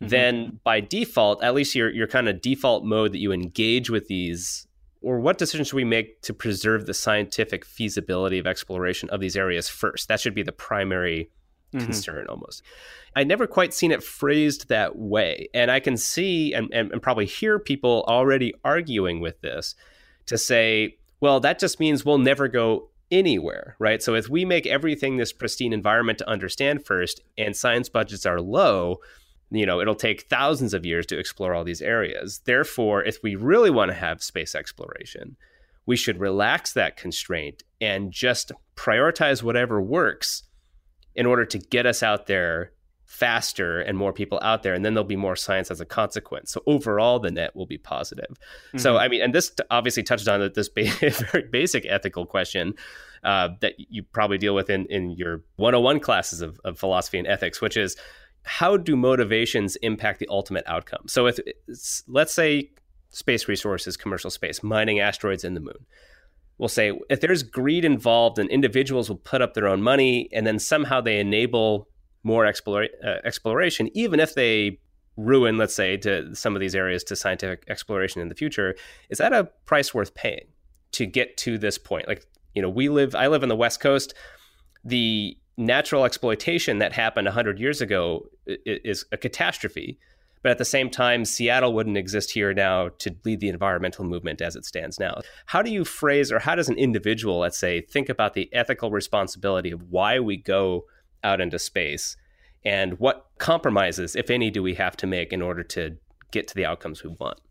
B: mm-hmm. then by default at least your your kind of default mode that you engage with these or what decisions should we make to preserve the scientific feasibility of exploration of these areas first that should be the primary mm-hmm. concern almost. I never quite seen it phrased that way. And I can see and, and, and probably hear people already arguing with this to say, well, that just means we'll never go anywhere, right? So if we make everything this pristine environment to understand first and science budgets are low, you know, it'll take thousands of years to explore all these areas. Therefore, if we really want to have space exploration, we should relax that constraint and just prioritize whatever works in order to get us out there faster and more people out there and then there'll be more science as a consequence. So overall the net will be positive. Mm-hmm. so i mean and this obviously touched on this [LAUGHS] very basic ethical question uh, that you probably deal with in, in your 101 classes of, of philosophy and ethics which is how do motivations impact the ultimate outcome? So if let's say space resources commercial space mining asteroids in the moon we'll say if there's greed involved and individuals will put up their own money and then somehow they enable more explore, uh, exploration, even if they ruin, let's say, to some of these areas to scientific exploration in the future, is that a price worth paying to get to this point? Like, you know, we live, I live on the West Coast. The natural exploitation that happened 100 years ago is a catastrophe. But at the same time, Seattle wouldn't exist here now to lead the environmental movement as it stands now. How do you phrase, or how does an individual, let's say, think about the ethical responsibility of why we go out into space? And what compromises if any do we have to make in order to get to the outcomes we want?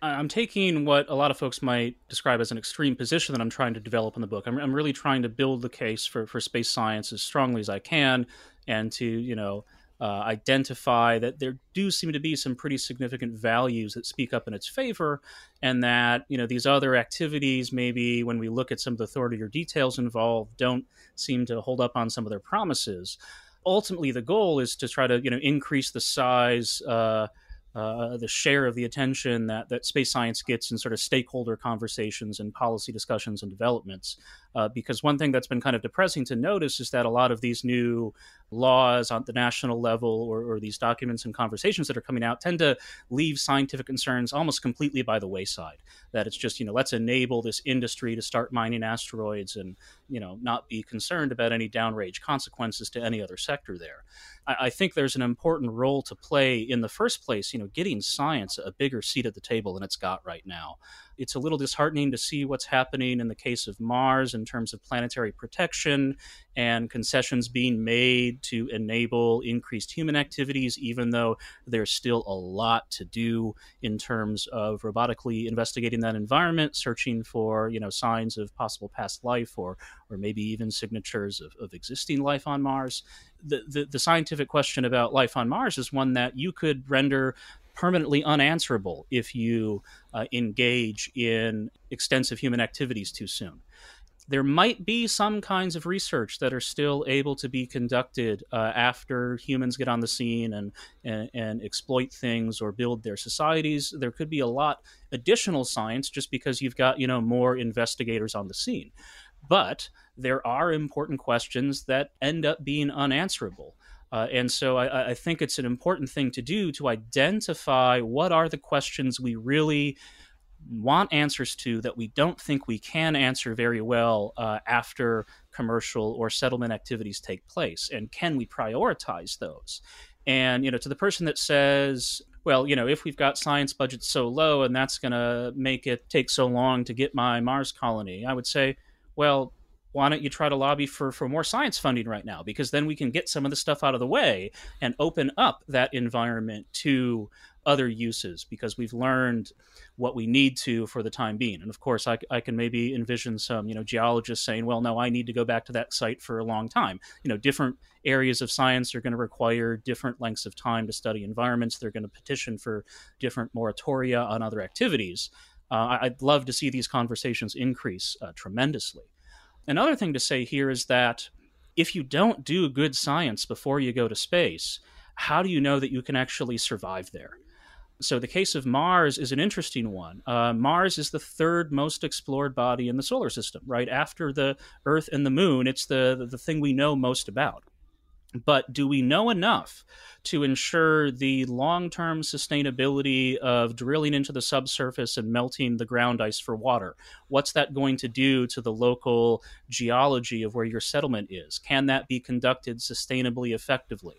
C: I'm taking what a lot of folks might describe as an extreme position that i'm trying to develop in the book. I'm, I'm really trying to build the case for, for space science as strongly as i can and to you know uh, identify that there do seem to be some pretty significant values that speak up in its favor, and that you know these other activities, maybe when we look at some of the authority or details involved, don't seem to hold up on some of their promises. Ultimately, the goal is to try to you know increase the size. Uh, uh, the share of the attention that, that space science gets in sort of stakeholder conversations and policy discussions and developments. Uh, because one thing that's been kind of depressing to notice is that a lot of these new laws on the national level or, or, these documents and conversations that are coming out tend to leave scientific concerns almost completely by the wayside. That it's just, you know, let's enable this industry to start mining asteroids and, you know, not be concerned about any downrange consequences to any other sector there. I, I think there's an important role to play in the first place, you know, getting science a bigger seat at the table than it's got right now it's a little disheartening to see what's happening in the case of Mars in terms of planetary protection and concessions being made to enable increased human activities, even though there's still a lot to do in terms of robotically investigating that environment, searching for you know signs of possible past life or or maybe even signatures of, of existing life on Mars. The, the, the scientific question about life on Mars is one that you could render permanently unanswerable if you uh, engage in extensive human activities too soon. There might be some kinds of research that are still able to be conducted uh, after humans get on the scene and, and, and exploit things or build their societies. There could be a lot additional science just because you've got you know more investigators on the scene, but there are important questions that end up being unanswerable. Uh, and so I, I, think it's an important thing to do to identify what are the questions we really want answers to that we don't think we can answer very well uh, after commercial or settlement activities take place. And can we prioritize those? And, you know, to the person that says, well, you know, if we've got science budgets so low and that's going to make it take so long to get my Mars colony, I would say, well, why don't you try to lobby for, for more science funding right now? Because then we can get some of the stuff out of the way and open up that environment to other uses because we've learned what we need to for the time being. And of course, I, I, can maybe envision some, you know, geologists saying, well, no, I need to go back to that site for a long time. You know, different areas of science are going to require different lengths of time to study environments. They're going to petition for different moratoria on other activities. Uh, I'd love to see these conversations increase uh, tremendously. Another thing to say here is that if you don't do good science before you go to space, how do you know that you can actually survive there? So, the case of Mars is an interesting one. Uh, Mars is the third most explored body in the solar system, right? After the Earth and the Moon, it's the, the thing we know most about. But do we know enough to ensure the long term sustainability of drilling into the subsurface and melting the ground ice for water? What's that going to do to the local geology of where your settlement is? Can that be conducted sustainably effectively?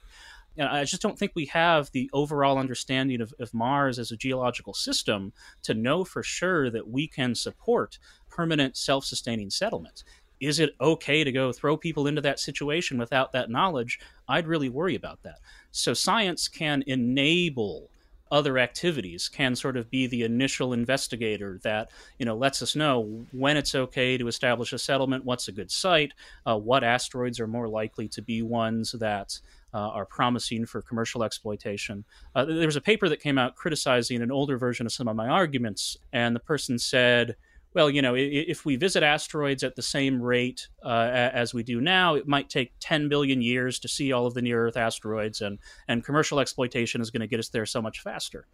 C: And I just don't think we have the overall understanding of, of Mars as a geological system to know for sure that we can support permanent self sustaining settlements is it okay to go throw people into that situation without that knowledge? I'd really worry about that. So science can enable other activities can sort of be the initial investigator that you know lets us know when it's okay to establish a settlement what's a good site uh, what asteroids are more likely to be ones that uh, are promising for commercial exploitation. Uh, there was a paper that came out criticizing an older version of some of my arguments, and the person said, well, you know, if we visit asteroids at the same rate uh, as we do now, it might take 10 billion years to see all of the near Earth asteroids, and, and commercial exploitation is going to get us there so much faster.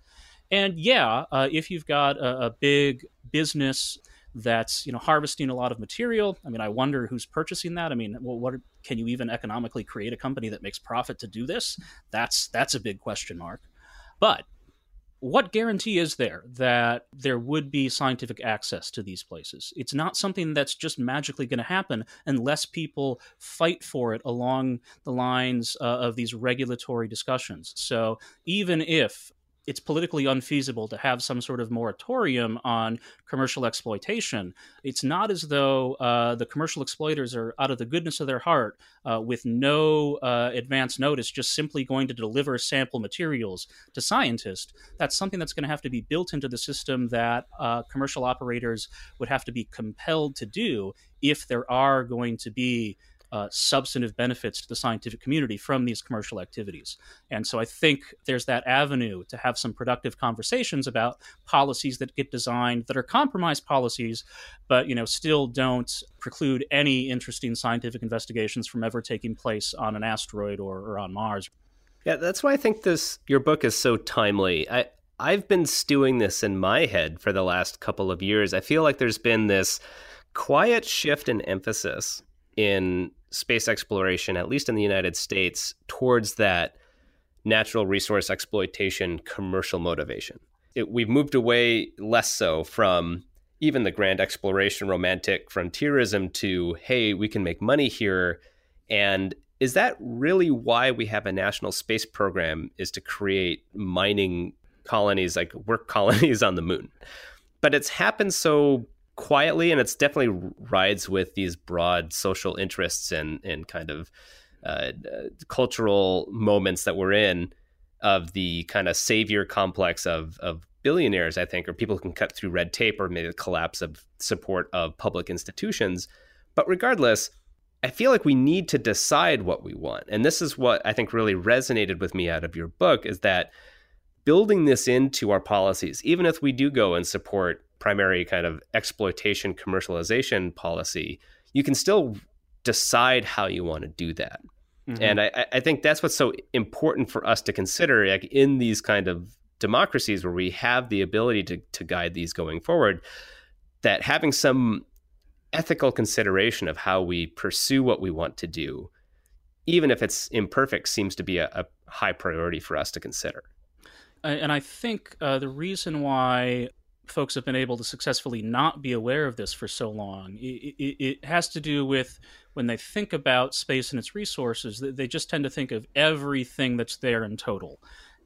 C: And yeah, uh, if you've got a, a big business that's you know harvesting a lot of material. I mean, I wonder who's purchasing that. I mean, well, what can you even economically create a company that makes profit to do this? That's that's a big question mark. But what guarantee is there that there would be scientific access to these places? It's not something that's just magically going to happen unless people fight for it along the lines uh, of these regulatory discussions. So even if it's politically unfeasible to have some sort of moratorium on commercial exploitation. It's not as though uh, the commercial exploiters are, out of the goodness of their heart, uh, with no uh, advance notice, just simply going to deliver sample materials to scientists. That's something that's going to have to be built into the system that uh, commercial operators would have to be compelled to do if there are going to be uh, substantive benefits to the scientific community from these commercial activities. And so I think there's that avenue to have some productive conversations about policies that get designed that are compromise policies, but you know still don't preclude any interesting scientific investigations from ever taking place on an asteroid or, or on Mars.
B: Yeah, that's why I think this your book is so timely. I I've been stewing this in my head for the last couple of years. I feel like there's been this quiet shift in emphasis in space exploration, at least in the United States, towards that natural resource exploitation commercial motivation. It, we've moved away less so from even the grand exploration romantic frontierism to, hey, we can make money here. And is that really why we have a national space program is to create mining colonies, like work [LAUGHS] colonies on the moon? But it's happened so quietly, and it's definitely rides with these broad social interests and and kind of uh, cultural moments that we're in of the kind of savior complex of of billionaires, I think, or people who can cut through red tape, or maybe the collapse of support of public institutions. But regardless, I feel like we need to decide what we want, and this is what I think really resonated with me out of your book is that building this into our policies, even if we do go and support primary kind of exploitation commercialization policy, you can still decide how you want to do that. Mm-hmm. And I, I think that's what's so important for us to consider like in these kind of democracies where we have the ability to, to guide these going forward, that having some ethical consideration of how we pursue what we want to do, even if it's imperfect, seems to be a, a high priority for us to consider.
C: And I think uh, the reason why folks have been able to successfully not be aware of this for so long. It, it, it, has to do with when they think about space and its resources, they just tend to think of everything that's there in total.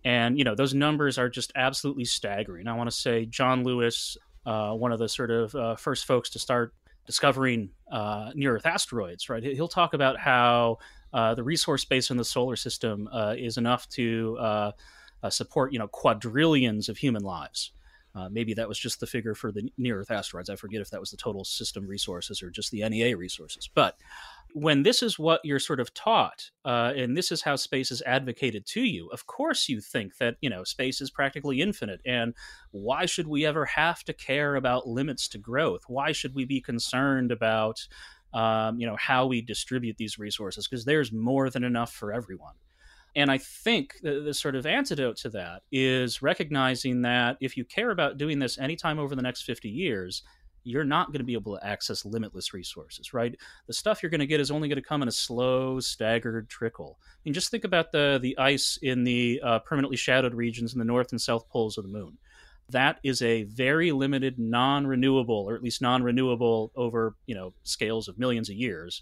C: And, you know, those numbers are just absolutely staggering. I want to say John Lewis, uh, one of the sort of uh, first folks to start discovering uh, near Earth asteroids, right? He'll talk about how uh, the resource base in the solar system uh, is enough to uh, support, you know, quadrillions of human lives. Uh, maybe that was just the figure for the near Earth asteroids. I forget if that was the total system resources or just the NEA resources. But when this is what you're sort of taught, uh, and this is how space is advocated to you, of course you think that you know space is practically infinite, and why should we ever have to care about limits to growth? Why should we be concerned about um, you know how we distribute these resources? Because there's more than enough for everyone. And I think the, the, sort of antidote to that is recognizing that if you care about doing this anytime over the next 50 years, you're not going to be able to access limitless resources, right? The stuff you're going to get is only going to come in a slow, staggered trickle. I mean, just think about the the ice in the uh, permanently shadowed regions in the north and south poles of the moon. That is a very limited, non-renewable, or at least non-renewable over you know scales of millions of years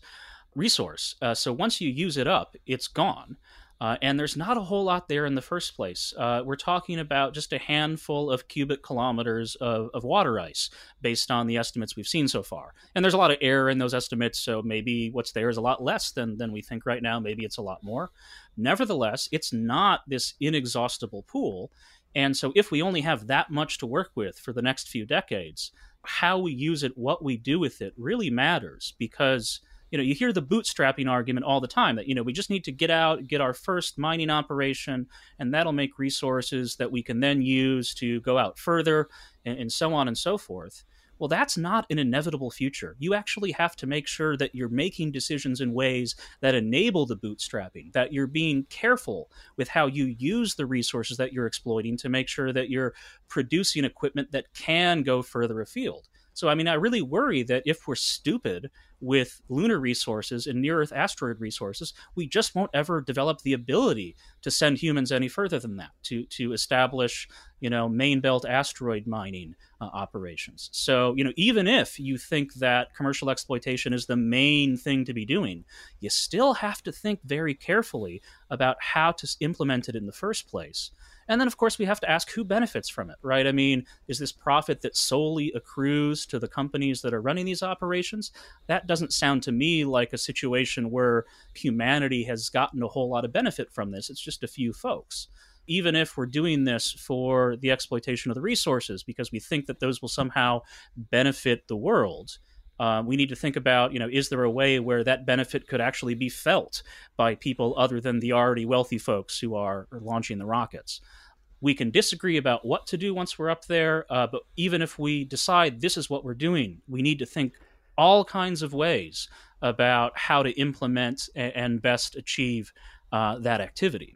C: resource. Uh, so once you use it up, it's gone. Uh, and there's not a whole lot there in the first place. Uh, we're talking about just a handful of cubic kilometers of, of, water ice based on the estimates we've seen so far. And there's a lot of error in those estimates, so maybe what's there is a lot less than, than we think right now. Maybe it's a lot more. Nevertheless, it's not this inexhaustible pool. And so if we only have that much to work with for the next few decades, how we use it, what we do with it really matters because – you know you hear the bootstrapping argument all the time that you know we just need to get out get our first mining operation and that'll make resources that we can then use to go out further and, and so on and so forth. Well that's not an inevitable future. You actually have to make sure that you're making decisions in ways that enable the bootstrapping that you're being careful with how you use the resources that you're exploiting to make sure that you're producing equipment that can go further afield so, I mean, I really worry that if we're stupid with lunar resources and near Earth asteroid resources, we just won't ever develop the ability to send humans any further than that to to establish, you know, main belt asteroid mining uh, operations. So, you know, even if you think that commercial exploitation is the main thing to be doing, you still have to think very carefully about how to implement it in the first place. And then, of course, we have to ask who benefits from it, right? I mean, is this profit that solely accrues to the companies that are running these operations? That doesn't sound to me like a situation where humanity has gotten a whole lot of benefit from this. It's just a few folks. Even if we're doing this for the exploitation of the resources because we think that those will somehow benefit the world, uh, we need to think about, you know, is there a way where that benefit could actually be felt by people other than the already wealthy folks who are, are launching the rockets? We can disagree about what to do once we're up there, uh, but even if we decide this is what we're doing, we need to think all kinds of ways about how to implement and best achieve uh, that activity.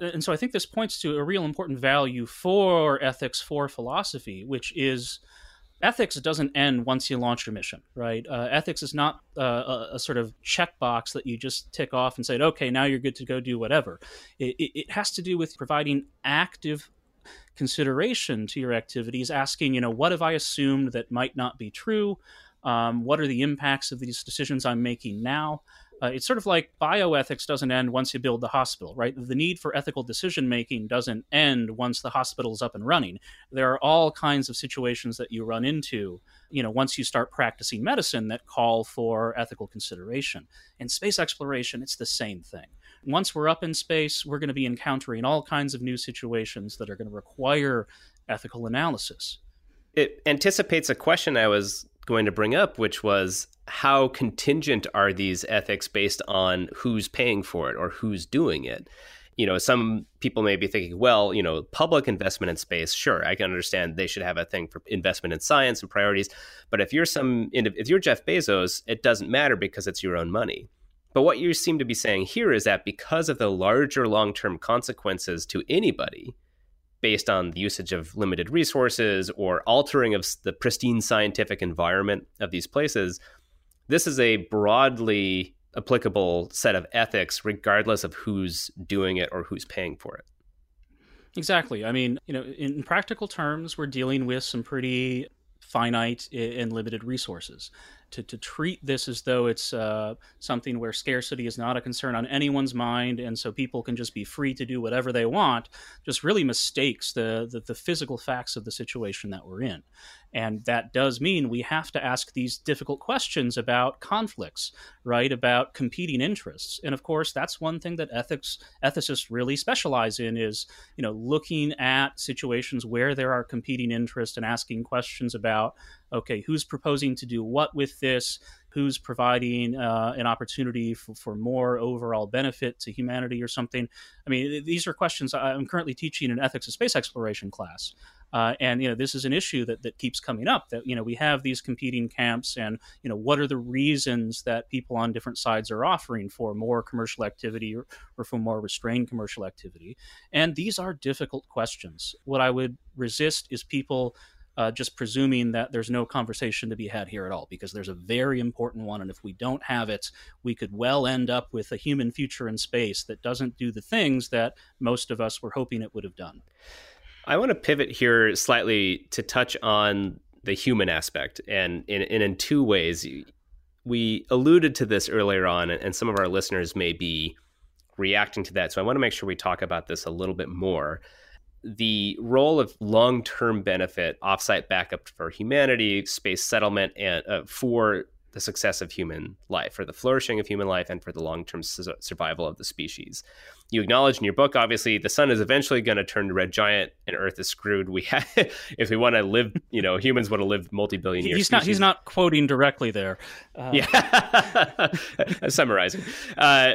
C: And so I think this points to a real important value for ethics, for philosophy, which is ethics doesn't end once you launch your mission, right? Uh, ethics is not uh, a, a, sort of checkbox that you just tick off and say, okay, now you're good to go do whatever. It, it, it, has to do with providing active consideration to your activities, asking, you know, what have I assumed that might not be true? Um, what are the impacts of these decisions I'm making now? Uh, it's sort of like bioethics doesn't end once you build the hospital, right? The need for ethical decision making doesn't end once the hospital is up and running. There are all kinds of situations that you run into, you know, once you start practicing medicine that call for ethical consideration. In space exploration, it's the same thing. Once we're up in space, we're going to be encountering all kinds of new situations that are going to require ethical analysis.
B: It anticipates a question I was going to bring up, which was how contingent are these ethics based on who's paying for it or who's doing it? You know, some people may be thinking, well, you know, public investment in space, sure, I can understand they should have a thing for investment in science and priorities. But if you're some, if you're Jeff Bezos, it doesn't matter because it's your own money. But what you seem to be saying here is that because of the larger long term consequences to anybody, based on the usage of limited resources or altering of the pristine scientific environment of these places, this is a broadly applicable set of ethics, regardless of who's doing it or who's paying for it.
C: Exactly. I mean, you know, in practical terms, we're dealing with some pretty finite and limited resources to, to treat this as though it's uh, something where scarcity is not a concern on anyone's mind and so people can just be free to do whatever they want just really mistakes the, the, the physical facts of the situation that we're in and that does mean we have to ask these difficult questions about conflicts, right? About competing interests. And of course, that's one thing that ethics ethicists really specialize in is, you know, looking at situations where there are competing interests and asking questions about okay, who's proposing to do what with this? Who's providing uh, an opportunity for, for more overall benefit to humanity or something? I mean, these are questions I'm currently teaching an ethics of space exploration class. Uh, and you know this is an issue that, that keeps coming up that you know we have these competing camps and you know what are the reasons that people on different sides are offering for more commercial activity or, or for more restrained commercial activity and these are difficult questions what i would resist is people uh, just presuming that there's no conversation to be had here at all, because there's a very important one. And if we don't have it, we could well end up with a human future in space that doesn't do the things that most of us were hoping it would have done.
B: I want to pivot here slightly to touch on the human aspect, and in, and in two ways. We alluded to this earlier on, and some of our listeners may be reacting to that. So I want to make sure we talk about this a little bit more. The role of long term benefit, offsite backup for humanity, space settlement, and uh, for the success of human life, for the flourishing of human life, and for the long term su- survival of the species. You acknowledge in your book, obviously, the sun is eventually going to turn to red giant, and Earth is screwed. We have, [LAUGHS] if we want to live, you know, humans want to live multi billion years.
C: He's
B: species.
C: not. He's not quoting directly there.
B: Uh, yeah, [LAUGHS] summarizing. Uh,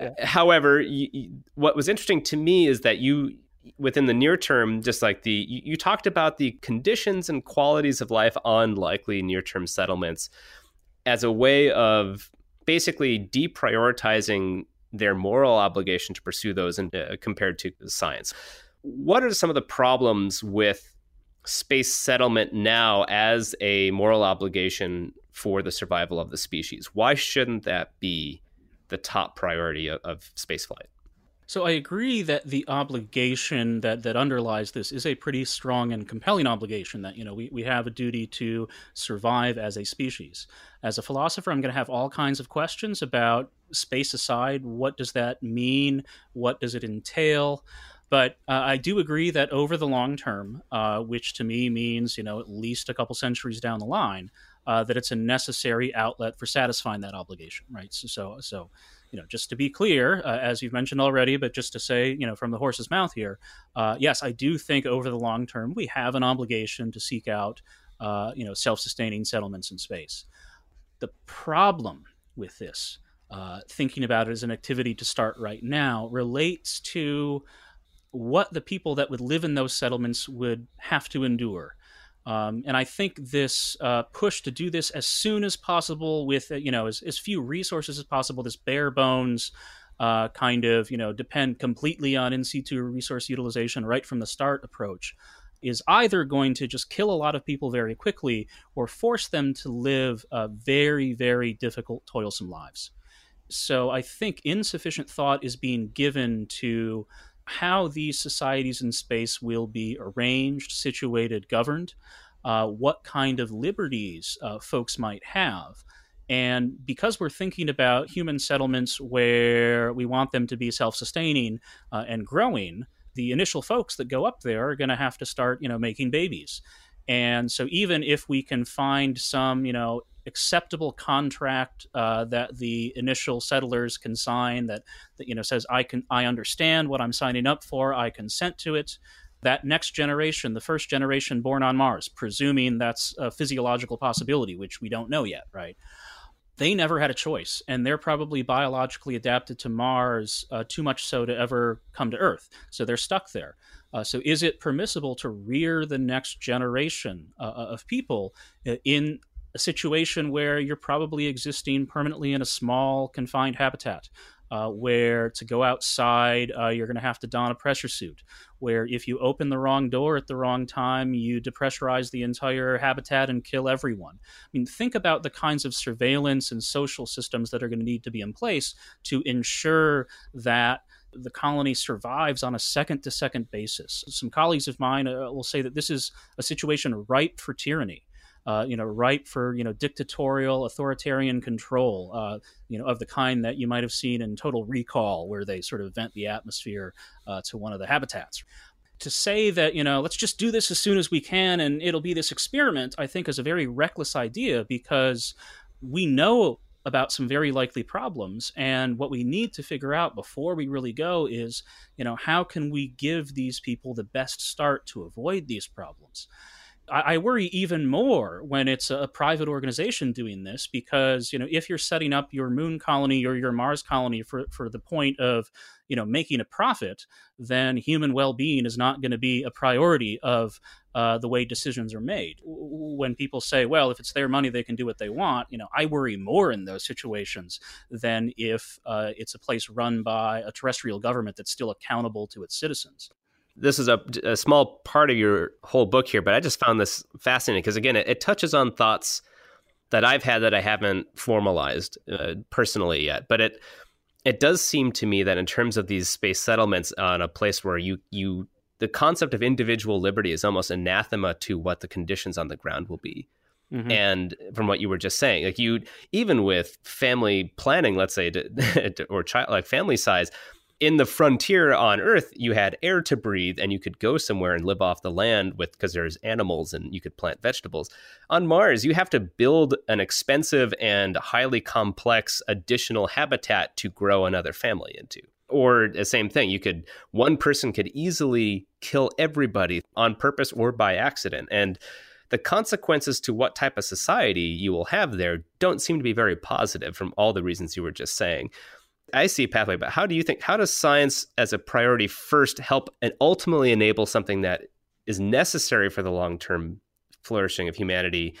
B: yeah. However, you, what was interesting to me is that you within the near term, just like the you, you, talked about the conditions and qualities of life on likely near term settlements as a way of basically deprioritizing their moral obligation to pursue those and uh, compared to science. What are some of the problems with space settlement now as a moral obligation for the survival of the species? Why shouldn't that be the top priority of, of spaceflight?
C: So I agree that the obligation that, that underlies this is a pretty strong and compelling obligation that, you know, we, we have a duty to survive as a species. As a philosopher, I'm going to have all kinds of questions about space aside. What does that mean? What does it entail? But uh, I do agree that over the long term, uh, which to me means, you know, at least a couple centuries down the line, uh, that it's a necessary outlet for satisfying that obligation, right? So, so, so you know, just to be clear, uh, as you've mentioned already, but just to say, you know, from the horse's mouth here, uh, yes, I do think over the long term we have an obligation to seek out, uh, you know, self-sustaining settlements in space. The problem with this, uh, thinking about it as an activity to start right now, relates to what the people that would live in those settlements would have to endure. Um, and I think this uh, push to do this as soon as possible with uh, you know as, as few resources as possible, this bare bones uh, kind of you know depend completely on in situ resource utilization right from the start approach is either going to just kill a lot of people very quickly or force them to live very very difficult toilsome lives. So I think insufficient thought is being given to how these societies in space will be arranged, situated, governed, uh, what kind of liberties uh, folks might have. And because we're thinking about human settlements where we want them to be self sustaining uh, and growing, the initial folks that go up there are going to have to start, you know, making babies. And so even if we can find some, you know, acceptable contract uh, that the initial settlers can sign that, that you know says I can I understand what I'm signing up for. I consent to it that next generation the first generation born on Mars presuming that's a physiological possibility which we don't know yet right they never had a choice and they're probably biologically adapted to Mars uh, too much so to ever come to Earth. So they're stuck there. Uh, so, is it permissible to rear the next generation uh, of people uh, in a situation where you're probably existing permanently in a small confined habitat uh, where to go outside uh, you're going to have to don a pressure suit where if you open the wrong door at the wrong time you depressurize the entire habitat and kill everyone i mean think about the kinds of surveillance and social systems that are going to need to be in place to ensure that the colony survives on a second to second basis. Some colleagues of mine uh, will say that this is a situation ripe for tyranny uh, you know, ripe for you know dictatorial, authoritarian control, uh, you know, of the kind that you might have seen in Total Recall, where they sort of vent the atmosphere uh, to one of the habitats. To say that you know, let's just do this as soon as we can, and it'll be this experiment, I think, is a very reckless idea because we know about some very likely problems and what we need to figure out before we really go is you know how can we give these people the best start to avoid these problems I, worry even more when it's a private organization doing this because you know if you're setting up your moon colony or your Mars colony for for the point of you know making a profit, then human well-being is not going to be a priority of uh, the way decisions are made. When people say, "Well, if it's their money, they can do what they want," you know, I worry more in those situations than if uh, it's a place run by a terrestrial government that's still accountable to its citizens
B: this is a, a, small part of your whole book here, but I just found this fascinating because again, it, it, touches on thoughts that I've had that I haven't formalized uh, personally yet. But it it does seem to me that in terms of these space settlements on a place where you you the concept of individual liberty is almost anathema to what the conditions on the ground will be. Mm-hmm. And from what you were just saying, like you, even with family planning, let's say, to, [LAUGHS] or child, like family size, in the frontier on Earth, you had air to breathe and you could go somewhere and live off the land with because there's animals and you could plant vegetables. On Mars, you have to build an expensive and highly complex additional habitat to grow another family into. Or the same thing, you could one person could easily kill everybody on purpose or by accident. And the consequences to what type of society you will have there don't seem to be very positive from all the reasons you were just saying. I see a pathway, but how do you think, how does science as a priority first help and ultimately enable something that is necessary for the long term flourishing of humanity,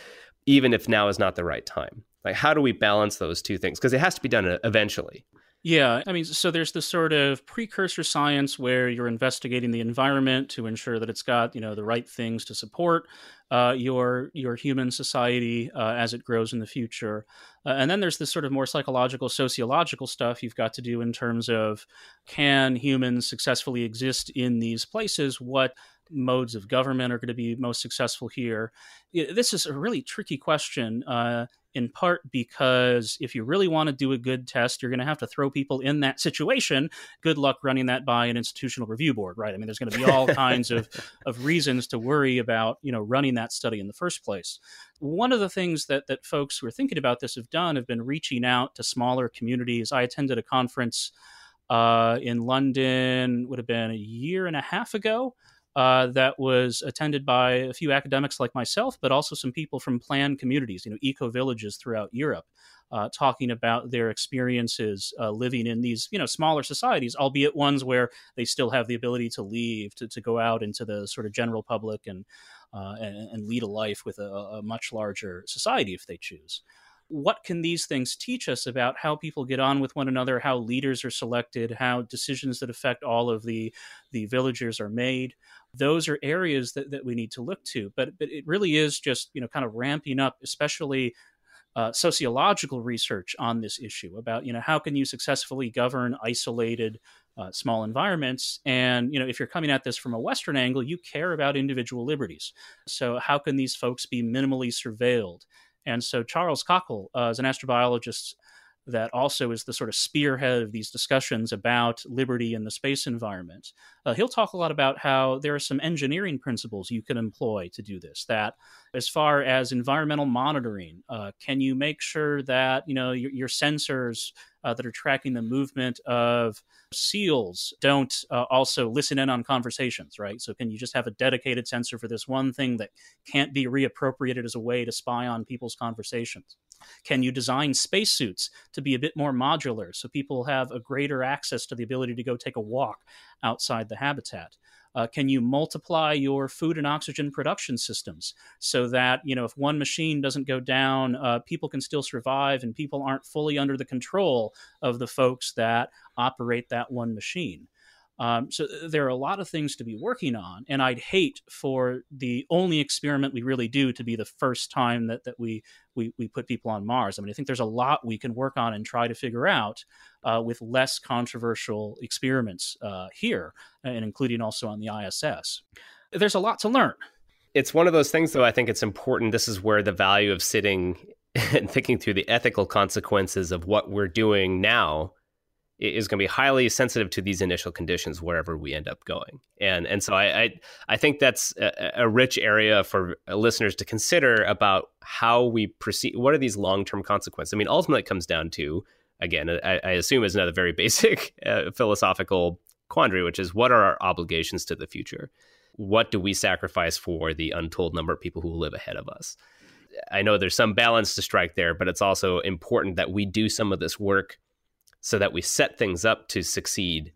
B: even if now is not the right time? Like, how do we balance those two things? Because it has to be done uh, eventually.
C: Yeah, I mean, so there's this sort of precursor science where you're investigating the environment to ensure that it's got you know the right things to support uh, your your human society uh, as it grows in the future, uh, and then there's this sort of more psychological, sociological stuff you've got to do in terms of can humans successfully exist in these places? What modes of government are going to be most successful here? This is a really tricky question uh, in part because if you really want to do a good test, you're going to have to throw people in that situation. Good luck running that by an institutional review board, right? I mean, there's going to be all [LAUGHS] kinds of, of reasons to worry about, you know, running that study in the first place. One of the things that, that folks who are thinking about this have done have been reaching out to smaller communities. I attended a conference uh, in London, would have been a year and a half ago, uh, that was attended by a few academics like myself, but also some people from planned communities, you know, eco villages throughout Europe, uh, talking about their experiences uh, living in these, you know, smaller societies, albeit ones where they still have the ability to leave, to, to go out into the sort of general public and, uh, and, and, lead a life with a, a much larger society if they choose what can these things teach us about how people get on with one another how leaders are selected how decisions that affect all of the the villagers are made? Those are areas that, that we need to look to. But but it really is just you know kind of ramping up, especially uh, sociological research on this issue about you know how can you successfully govern isolated uh, small environments? And you know if you're coming at this from a western angle you care about individual liberties. So how can these folks be minimally surveilled and so Charles Cockell uh, is an astrobiologist that also is the sort of spearhead of these discussions about liberty in the space environment. Uh, he'll talk a lot about how there are some engineering principles you can employ to do this. That, as far as environmental monitoring, uh, can you make sure that you know your, your sensors uh, that are tracking the movement of seals don't uh, also listen in on conversations, right? So, can you just have a dedicated sensor for this one thing that can't be reappropriated as a way to spy on people's conversations? Can you design spacesuits to be a bit more modular so people have a greater access to the ability to go take a walk outside the habitat? Uh, can you multiply your food and oxygen production systems so that you know if one machine doesn't go down, uh, people can still survive and people aren't fully under the control of the folks that operate that one machine? Um, so there are a lot of things to be working on, and I'd hate for the only experiment we really do to be the first time that that we we, we put people on Mars. I mean, I think there's a lot we can work on and try to figure out uh, with less controversial experiments uh, here, and including also on the ISS. There's a lot to learn.
B: It's one of those things, though. I think it's important. This is where the value of sitting [LAUGHS] and thinking through the ethical consequences of what we're doing now is going to be highly sensitive to these initial conditions wherever we end up going. And and so I I, I think that's a, a, rich area for listeners to consider about how we proceed. What are these long term consequences? I mean, ultimately, it comes down to again, I, I assume is another very [LAUGHS] basic uh, philosophical quandary, which is what are our obligations to the future? What do we sacrifice for the untold number of people who will live ahead of us? I know there's some balance to strike there, but it's also important that we do some of this work so that we set things up to succeed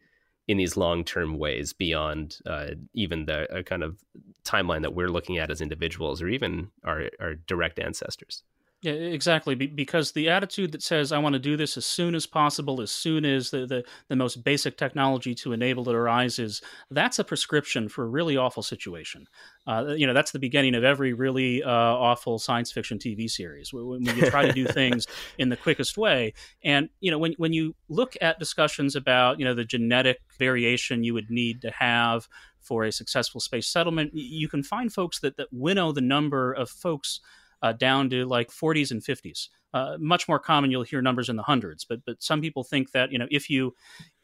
B: in these long-term ways beyond uh, even the uh, kind of timeline that we're looking at as individuals or even our, our direct ancestors
C: yeah, exactly. Be- because the attitude that says I want to do this as soon as possible, as soon as the, the, the most basic technology to enable it arises, that's a prescription for a really awful situation. Uh, you know, that's the beginning of every really uh, awful science fiction TV series when, when you try to do [LAUGHS] things in the quickest way. And you know, when when you look at discussions about you know the genetic variation you would need to have for a successful space settlement, you can find folks that that winnow the number of folks uh, down to like 40s and 50s. Uh, much more common, you'll hear numbers in the hundreds. But but some people think that you know if you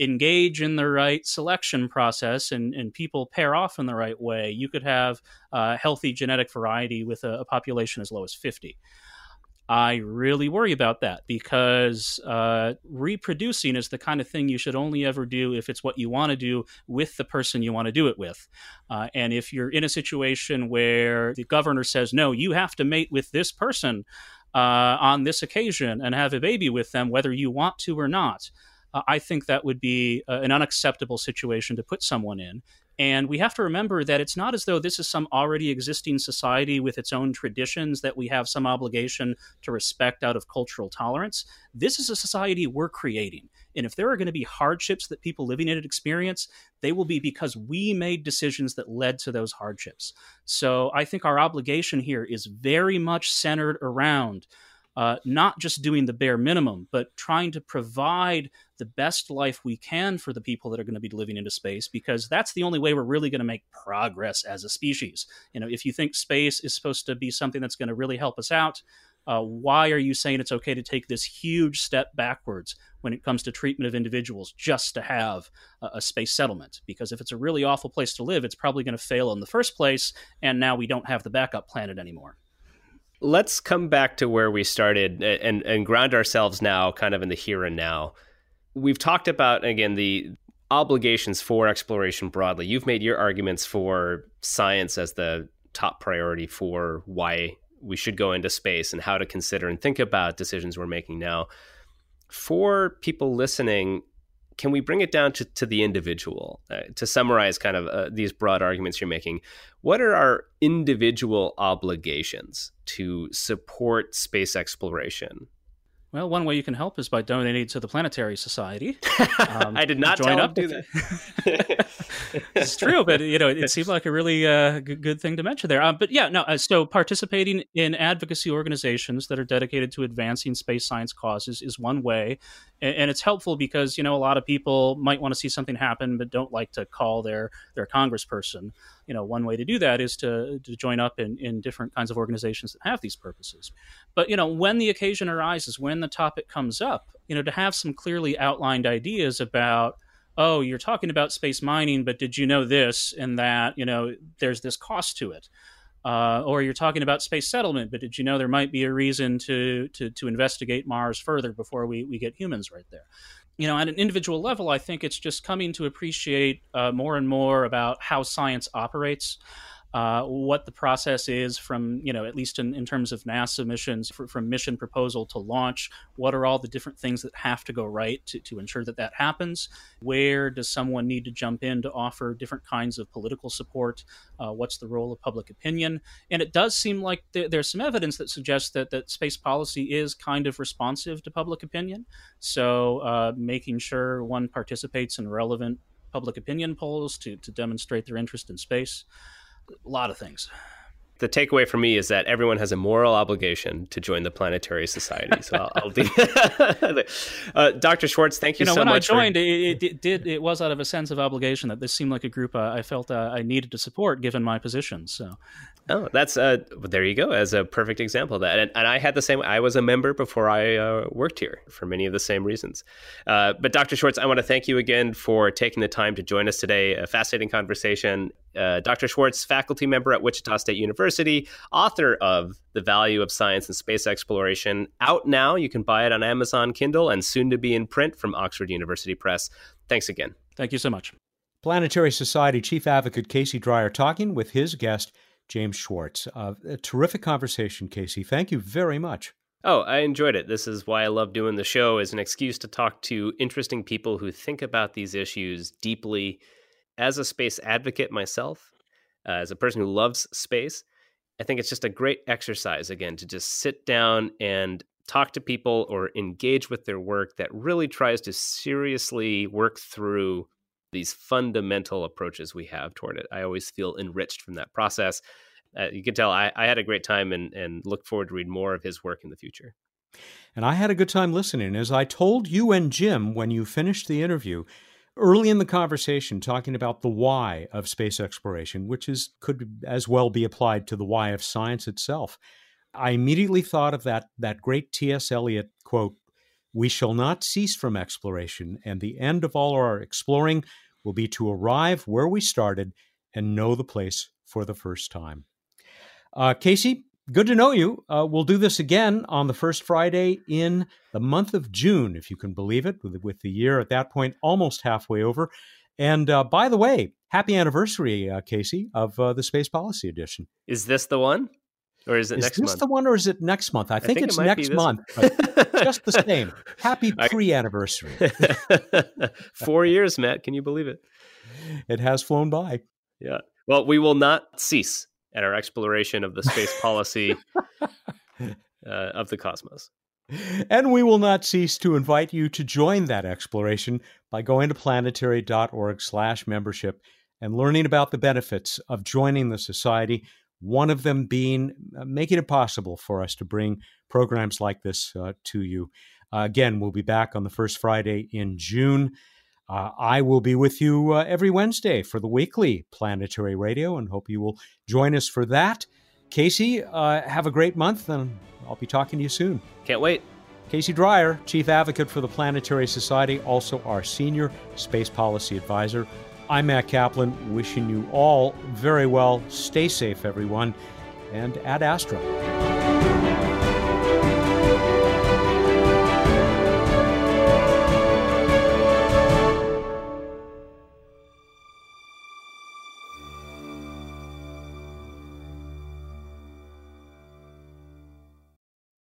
C: engage in the right selection process and, and people pair off in the right way, you could have uh, healthy genetic variety with a, a population as low as 50. I really worry about that because uh, reproducing is the kind of thing you should only ever do if it's what you want to do with the person you want to do it with. Uh, and if you're in a situation where the governor says, no, you have to mate with this person uh, on this occasion and have a baby with them, whether you want to or not, uh, I think that would be uh, an unacceptable situation to put someone in. And we have to remember that it's not as though this is some already existing society with its own traditions that we have some obligation to respect out of cultural tolerance. This is a society we're creating. And if there are going to be hardships that people living in it experience, they will be because we made decisions that led to those hardships. So I think our obligation here is very much centered around uh, not just doing the bare minimum, but trying to provide the best life we can for the people that are going to be living into space, because that's the only way we're really going to make progress as a species. You know, if you think space is supposed to be something that's going to really help us out, uh, why are you saying it's okay to take this huge step backwards when it comes to treatment of individuals just to have a, a space settlement? Because if it's a really awful place to live, it's probably going to fail in the first place, and now we don't have the backup planet anymore
B: let's come back to where we started and and ground ourselves now kind of in the here and now. We've talked about again the obligations for exploration broadly. You've made your arguments for science as the top priority for why we should go into space and how to consider and think about decisions we're making now. For people listening can we bring it down to, to the individual uh, to summarize kind of uh, these broad arguments you're making? What are our individual obligations to support space exploration
C: well, one way you can help is by donating to the Planetary Society. [LAUGHS]
B: Um, I did not join up. Do that. [LAUGHS]
C: it's true, but you know, it, it seemed like a really uh, good, good, thing to mention there. Um, but yeah, no. Uh, so participating in advocacy organizations that are dedicated to advancing space science causes is one way, and, and it's helpful because you know a lot of people might want to see something happen, but don't like to call their their congressperson you know one way to do that is to, to join up in, in different kinds of organizations that have these purposes. But you know when the occasion arises when the topic comes up you know to have some clearly outlined ideas about oh you're talking about space mining but did you know this and that? You know there's this cost to it. Uh, or you're talking about space settlement, but did you know there might be a reason to to, to investigate Mars further before we, we get humans right there? You know, at an individual level, I think it's just coming to appreciate uh, more and more about how science operates uh, what the process is from, you know, at least in, in terms of NASA missions, for, from mission proposal to launch. What are all the different things that have to go right to, to ensure that that happens? Where does someone need to jump in to offer different kinds of political support? Uh, what's the role of public opinion? And it does seem like th- there's some evidence that suggests that, that space policy is kind of responsive to public opinion. So uh, making sure one participates in relevant public opinion polls to, to demonstrate their interest in space a lot of things
B: the takeaway for me is that everyone has a moral obligation to join the Planetary Society. So I'll, I'll be. [LAUGHS] uh, Dr. Schwartz, thank you,
C: you know,
B: so
C: when
B: much.
C: When I joined, for... it, it, did it was out of a sense of obligation that this seemed like a group uh, I felt uh, I needed to support given my position. So.
B: Oh, that's uh, there you go as a perfect example of that. And, and I had the same. I was a member before I uh, worked here for many of the same reasons. Uh, but Dr. Schwartz, I want to thank you again for taking the time to join us today. A fascinating conversation. Uh, Dr. Schwartz, faculty member at Wichita State University, author of The Value of Science and Space Exploration, out now. You can buy it on Amazon Kindle and soon to be in print from Oxford University Press. Thanks again.
C: Thank you so much.
A: Planetary Society Chief Advocate Casey Dreyer talking with his guest, James Schwartz. Uh, a terrific conversation, Casey. Thank you very much.
B: Oh, I enjoyed it. This is why I love doing the show as an excuse to talk to interesting people who think about these issues deeply. As a space advocate myself, uh, as a person who loves space, I think it's just a great exercise again to just sit down and talk to people or engage with their work that really tries to seriously work through these fundamental approaches we have toward it. I always feel enriched from that process. Uh, you can tell I, I, had a great time and, and look forward to read more of his work in the future.
A: And I had a good time listening. As I told you and Jim when you finished the interview, early in the conversation, talking about the why of space exploration, which is could as well be applied to the why of science itself. I immediately thought of that, that great T.S. Eliot quote We shall not cease from exploration, and the end of all our exploring will be to arrive where we started and know the place for the first time. Uh, Casey, good to know you. Uh, we'll do this again on the first Friday in the month of June, if you can believe it, with, with the year at that point almost halfway over. And uh, by the way, happy anniversary, uh, Casey, of uh, the Space Policy Edition.
B: Is this the one? Or is it
A: is
B: next?
A: Is this
B: month?
A: the one or is it next month? I,
B: I
A: think,
B: think
A: it's
B: be
A: next month. [LAUGHS] just the same. Happy pre anniversary. [LAUGHS]
B: Four years, Mat. Can you believe it?
A: it has flown by.
B: Yeah. Well, we will not cease at our exploration of the space policy [LAUGHS] uh, of the cosmos.
A: And we will not cease to invite you to join that exploration by going to planetary.org slash membership and learning about the benefits of joining the society, one of them being uh, making it possible for us to bring programs like this uh, to you. Uh, again, we'll be back on the first Friday in June. Uh, I will be with you uh, every Wednesday for the weekly Planetary Radio and hope you will join us for that. Casey, uh, have a great month and I'll be talking to you soon.
B: Can't wait.
A: Casey Dreyer, Chief Advocate for the Planetary Society, also our Senior Space Policy Advisor. I'm Mat Kaplan, wishing you all very well. Stay safe, everyone, and ad astra.